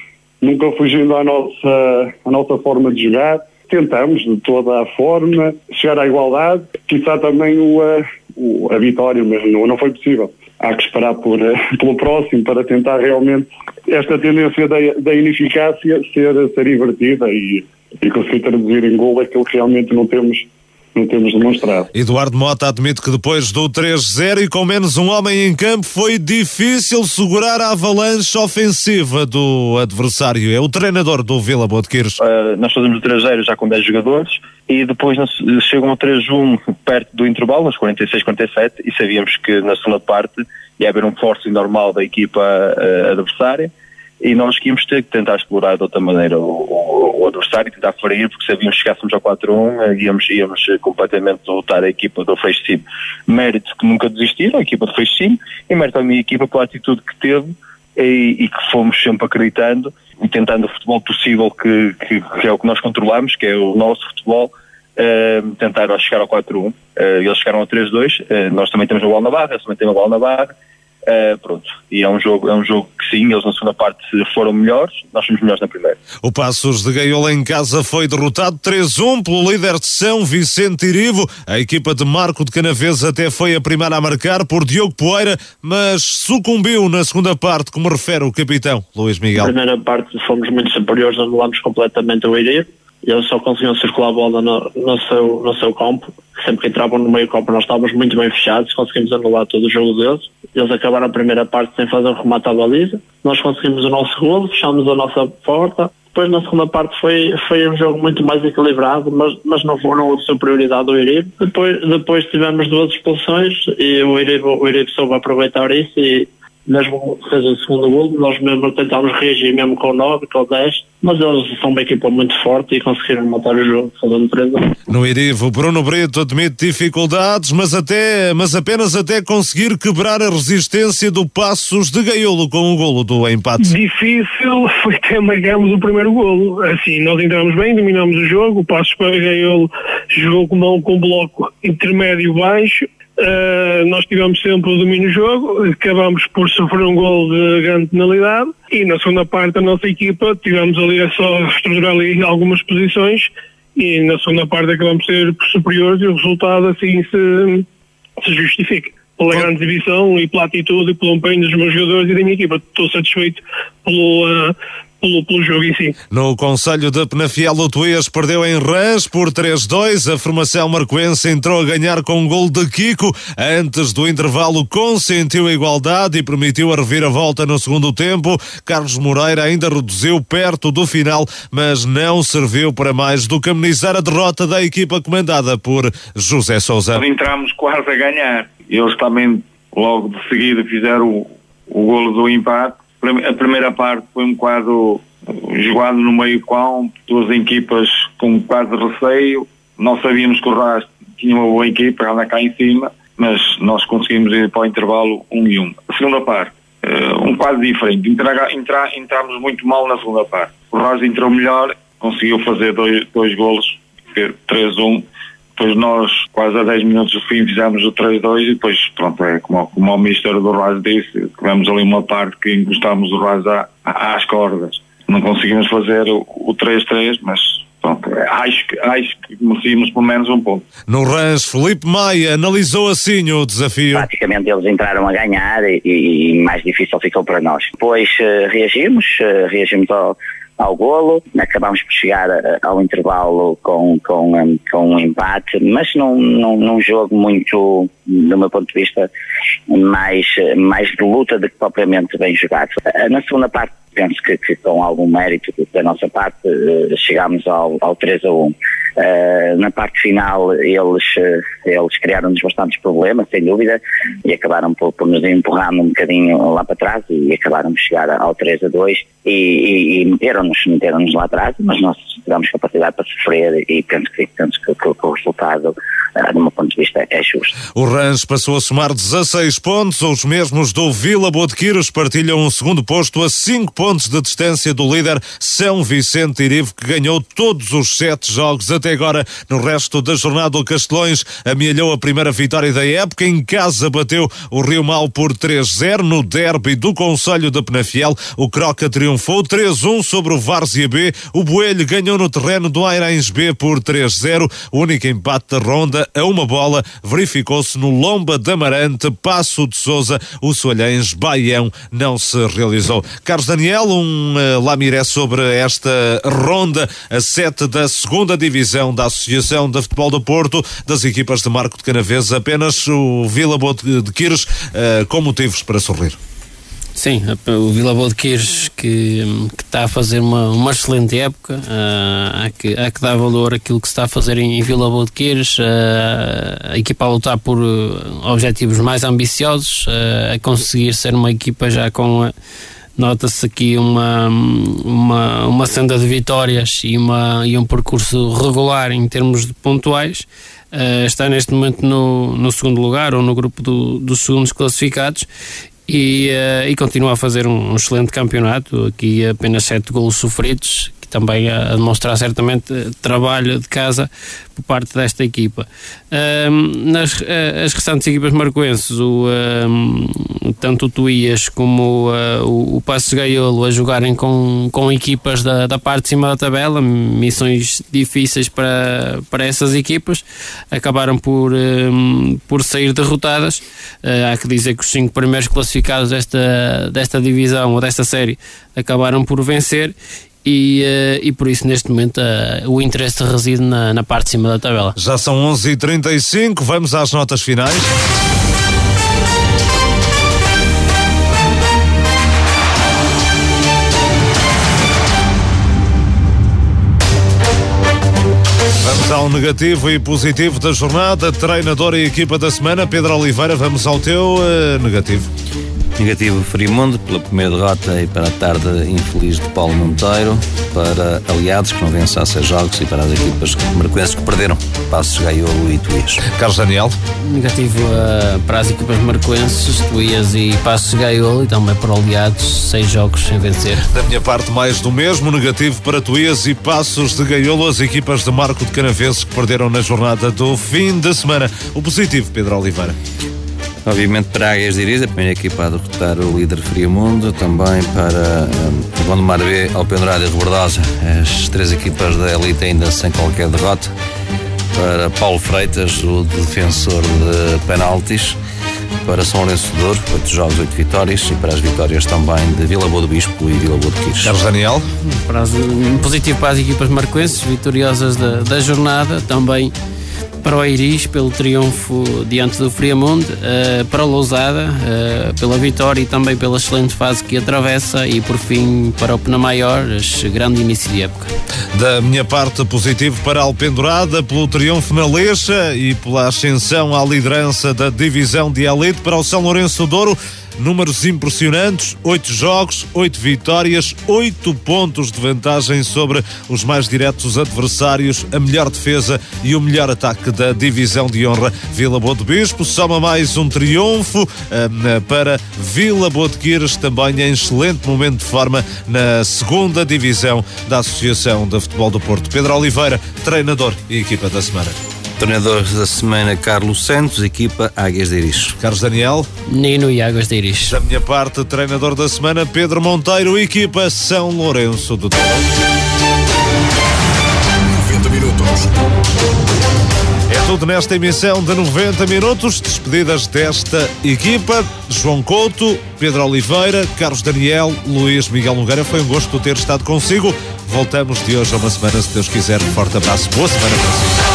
Speaker 27: nunca fugindo à nossa, à nossa forma de jogar. Tentamos, de toda a forma, chegar à igualdade, quizá também o, a, o, a vitória, mas não, não foi possível há que esperar por, eh, pelo próximo para tentar realmente esta tendência da, da ineficácia ser, ser invertida e, e conseguir traduzir em gol aquilo que realmente não temos não temos demonstrado.
Speaker 1: Eduardo Mota admite que depois do 3-0 e com menos um homem em campo foi difícil segurar a avalanche ofensiva do adversário. É o treinador do Vila Botequeiros.
Speaker 28: Uh, nós fazemos o 3-0 já com 10 jogadores e depois chegam ao 3-1 perto do intervalo, nos 46-47, e sabíamos que na segunda parte ia haver um force normal da equipa uh, adversária e nós que íamos ter que tentar explorar de outra maneira o, o, adversário, tentar ferir, porque sabíamos que chegássemos ao 4-1, eh, íamos, íamos completamente derrotar a equipa do Freixo Mérito que nunca desistiram, a equipa do Freixo e mérito à minha equipa pela atitude que teve e, e, que fomos sempre acreditando tentando o futebol possível que, que, que, é o que nós controlamos, que é o nosso futebol, uh, tentar chegar ao 4-1. Uh, eles chegaram ao 3-2, uh, nós também temos a bola na barra, eles também têm a bola na barra, Uh, pronto, e é um, jogo, é um jogo que sim, eles na segunda parte foram melhores, nós fomos melhores na primeira.
Speaker 1: O Passos de Gaiola em casa foi derrotado 3-1 pelo líder de São Vicente Irivo. A equipa de Marco de Canaves até foi a primeira a marcar por Diogo Poeira, mas sucumbiu na segunda parte, como refere o capitão Luís Miguel.
Speaker 29: Na primeira parte fomos muito superiores, anulámos completamente o Irivo eles só conseguiam circular a bola no, no, seu, no seu campo. Sempre que entravam no meio campo, nós estávamos muito bem fechados, conseguimos anular todo o jogo deles. Eles acabaram a primeira parte sem fazer um remate à baliza. Nós conseguimos o nosso golo, fechamos a nossa porta. Depois, na segunda parte, foi, foi um jogo muito mais equilibrado, mas, mas não foram de superioridade do Iribe. Depois, depois tivemos duas expulsões e o Iribe, o Iribe soube aproveitar isso e, mesmo que seja o segundo gol, nós mesmo tentámos reagir mesmo com o 9, com o 10, mas eles são uma equipa muito forte e conseguiram matar o jogo, fazendo 3
Speaker 1: No Irivo, Bruno Brito admite dificuldades, mas, até, mas apenas até conseguir quebrar a resistência do Passos de Gaiolo com o golo do empate.
Speaker 30: Difícil foi até marcarmos o primeiro golo. Assim, nós entramos bem, dominamos o jogo, o Passos para Gaiolo jogou com, com um bloco intermédio baixo, Uh, nós tivemos sempre o domínio do jogo, acabamos por sofrer um gol de grande penalidade e na segunda parte da nossa equipa tivemos ali a só estruturar ali algumas posições e na segunda parte acabamos ser superiores e o resultado assim se, se justifica. Pela grande exibição e pela atitude e pelo empenho dos meus jogadores e da minha equipa. Estou satisfeito pelo, uh, pelo, pelo jogo em si.
Speaker 1: No Conselho de Penafiel, o Tuías perdeu em Rãs por 3-2. A formação marcoense entrou a ganhar com um gol de Kiko. Antes do intervalo, consentiu a igualdade e permitiu a reviravolta no segundo tempo. Carlos Moreira ainda reduziu perto do final, mas não serviu para mais do que amenizar a derrota da equipa comandada por José Souza.
Speaker 31: Entramos quase a ganhar. Eles também, logo de seguida, fizeram o, o golo do empate a primeira parte foi um bocado jogado no meio campo, duas equipas com quase receio. Nós sabíamos que o Rast tinha uma boa equipa, anda cá em cima, mas nós conseguimos ir para o intervalo um e um. A segunda parte, uh, um quadro diferente. Entra, entra, entramos muito mal na segunda parte. O Rast entrou melhor, conseguiu fazer dois, dois golos, 3-1 depois nós, quase a 10 minutos do fim, fizemos o 3-2 e depois, pronto, é como, como o Ministério do Raz disse, tivemos ali uma parte que encostámos o Raz às cordas. Não conseguimos fazer o, o 3-3, mas pronto, é, acho que, acho que merecíamos pelo menos um ponto.
Speaker 1: No Rãs, Felipe Maia analisou assim o desafio.
Speaker 32: Praticamente eles entraram a ganhar e, e mais difícil ficou para nós. Depois uh, reagimos, uh, reagimos ao ao golo. Acabámos por chegar eh, ao intervalo com, com, eh, com um empate, mas num, num, num jogo muito, do meu ponto de vista, mais, mais de luta do que propriamente bem jogado. Eh, na segunda parte, penso que, que com algum mérito da nossa parte, chegámos ao, ao 3 a 1. Uh, na parte final eles, eles criaram-nos bastantes problemas, sem dúvida, e acabaram por, por nos empurrando um bocadinho lá para trás e acabaram por chegar ao 3 a 2 e, e, e meteram-nos meteram lá atrás, mas nós tivemos capacidade para sofrer e penso que, penso que, que, que o resultado, uh, do meu ponto de vista, é justo.
Speaker 1: O Rans passou a somar 16 pontos, os mesmos do Vila Botequiros partilham um segundo posto a 5 pontos de distância do líder São Vicente Irivo, que ganhou todos os sete jogos até agora. No resto da jornada, o Castelões amealhou a primeira vitória da época. Em casa bateu o Rio Mal por 3-0. No derby do Conselho de Penafiel, o Croca triunfou 3-1 sobre o Várzea B. O Boelho ganhou no terreno do Airães B por 3-0. O único empate da ronda a uma bola verificou-se no Lomba da Amarante, Passo de Souza. O Soalhães Baião não se realizou. Carlos Daniel, um uh, lamiré sobre esta ronda, a sete da segunda divisão divisão da Associação de Futebol do Porto, das equipas de Marco de Canaves, apenas o Vila Boa de Quires uh, com motivos para sorrir.
Speaker 9: Sim, o Vila Boa de Quires que, que está a fazer uma, uma excelente época, uh, há, que, há que dar valor àquilo que se está a fazer em, em Vila Boa de Quires, uh, a equipa a lutar por objetivos mais ambiciosos, a conseguir ser uma equipa já com nota-se aqui uma, uma, uma senda de vitórias e, uma, e um percurso regular em termos de pontuais. Uh, está neste momento no, no segundo lugar ou no grupo do, dos segundos classificados e, uh, e continua a fazer um, um, excelente campeonato. Aqui apenas sete golos sofridos, também a demonstrar certamente trabalho de casa por parte desta equipa. Um, nas as restantes equipas marcoenses, o, um, tanto o Tuías como uh, o, o Passos Gaiolo a jogarem com, com equipas da, da parte de cima da tabela, missões difíceis para, para essas equipas, acabaram por, um, por sair derrotadas. Uh, há que dizer que os cinco primeiros classificados desta, desta divisão ou desta série acabaram por vencer e, uh, e por isso neste momento uh, o interesse reside na, na, parte de cima da tabela.
Speaker 1: Já são 11h35, vamos às notas finais. Vamos ao negativo e positivo da jornada, treinador e equipa da semana, Pedro Oliveira, vamos ao teu uh, negativo.
Speaker 8: Negativo Frimundo pela primeira derrota e para a tarde infeliz de Paulo Monteiro, para aliados que não vencem a seis jogos e para as equipas marcoenses que perderam, Passos Gaiolo e Tuías.
Speaker 1: Carlos Daniel.
Speaker 9: Negativo uh, para as equipas marcoenses, Tuías e Passos Gaiolo e também para aliados, seis jogos sem vencer.
Speaker 1: Da minha parte, mais do mesmo, negativo para Tuías e Passos de Gaiolo, as equipas de Marco de Canaveses que perderam na jornada do fim de semana. O positivo, Pedro Oliveira.
Speaker 8: Obviamente para Águias de Iris, a primeira equipa a derrotar o líder Friamundo, também para um, Gondomar B, Alpendurado e Rebordosa, as três equipas da elite ainda sem qualquer derrota. Para Paulo Freitas, o defensor de penaltis. Para São Lourenço de Douro, 8 jogos, 8 vitórias. E para as vitórias também de Vila Boa do Bispo e Vila Boa de Quires.
Speaker 1: Carlos Daniel.
Speaker 9: Para as, um positivo para as equipas marcoenses, vitoriosas da, da jornada. Também para o Iris pelo triunfo diante do Friamundo, uh, para a Lousada uh, pela vitória e também pela excelente fase que atravessa e por fim para o Penamaior, grande início de época.
Speaker 1: Da minha parte positivo para a Alpendurada pelo triunfo na Leixa e pela ascensão à liderança da divisão de elite para o São Lourenço Douro Números impressionantes: oito jogos, oito vitórias, oito pontos de vantagem sobre os mais diretos adversários, a melhor defesa e o melhor ataque da divisão de honra. Vila Boa de Bispo soma mais um triunfo um, para Vila Boa de Quires, também em excelente momento de forma na segunda divisão da Associação de Futebol do Porto. Pedro Oliveira, treinador e equipa da semana.
Speaker 8: Treinador da semana Carlos Santos, equipa Águias de Iris.
Speaker 1: Carlos Daniel.
Speaker 9: Nino e Águas de Iris.
Speaker 1: Da minha parte, treinador da semana Pedro Monteiro, equipa São Lourenço do Douro. Tudo nesta emissão de 90 minutos. Despedidas desta equipa. João Couto, Pedro Oliveira, Carlos Daniel, Luís Miguel Nogueira. Foi um gosto ter estado consigo. Voltamos de hoje a uma semana, se Deus quiser. Um forte abraço. Boa semana para si.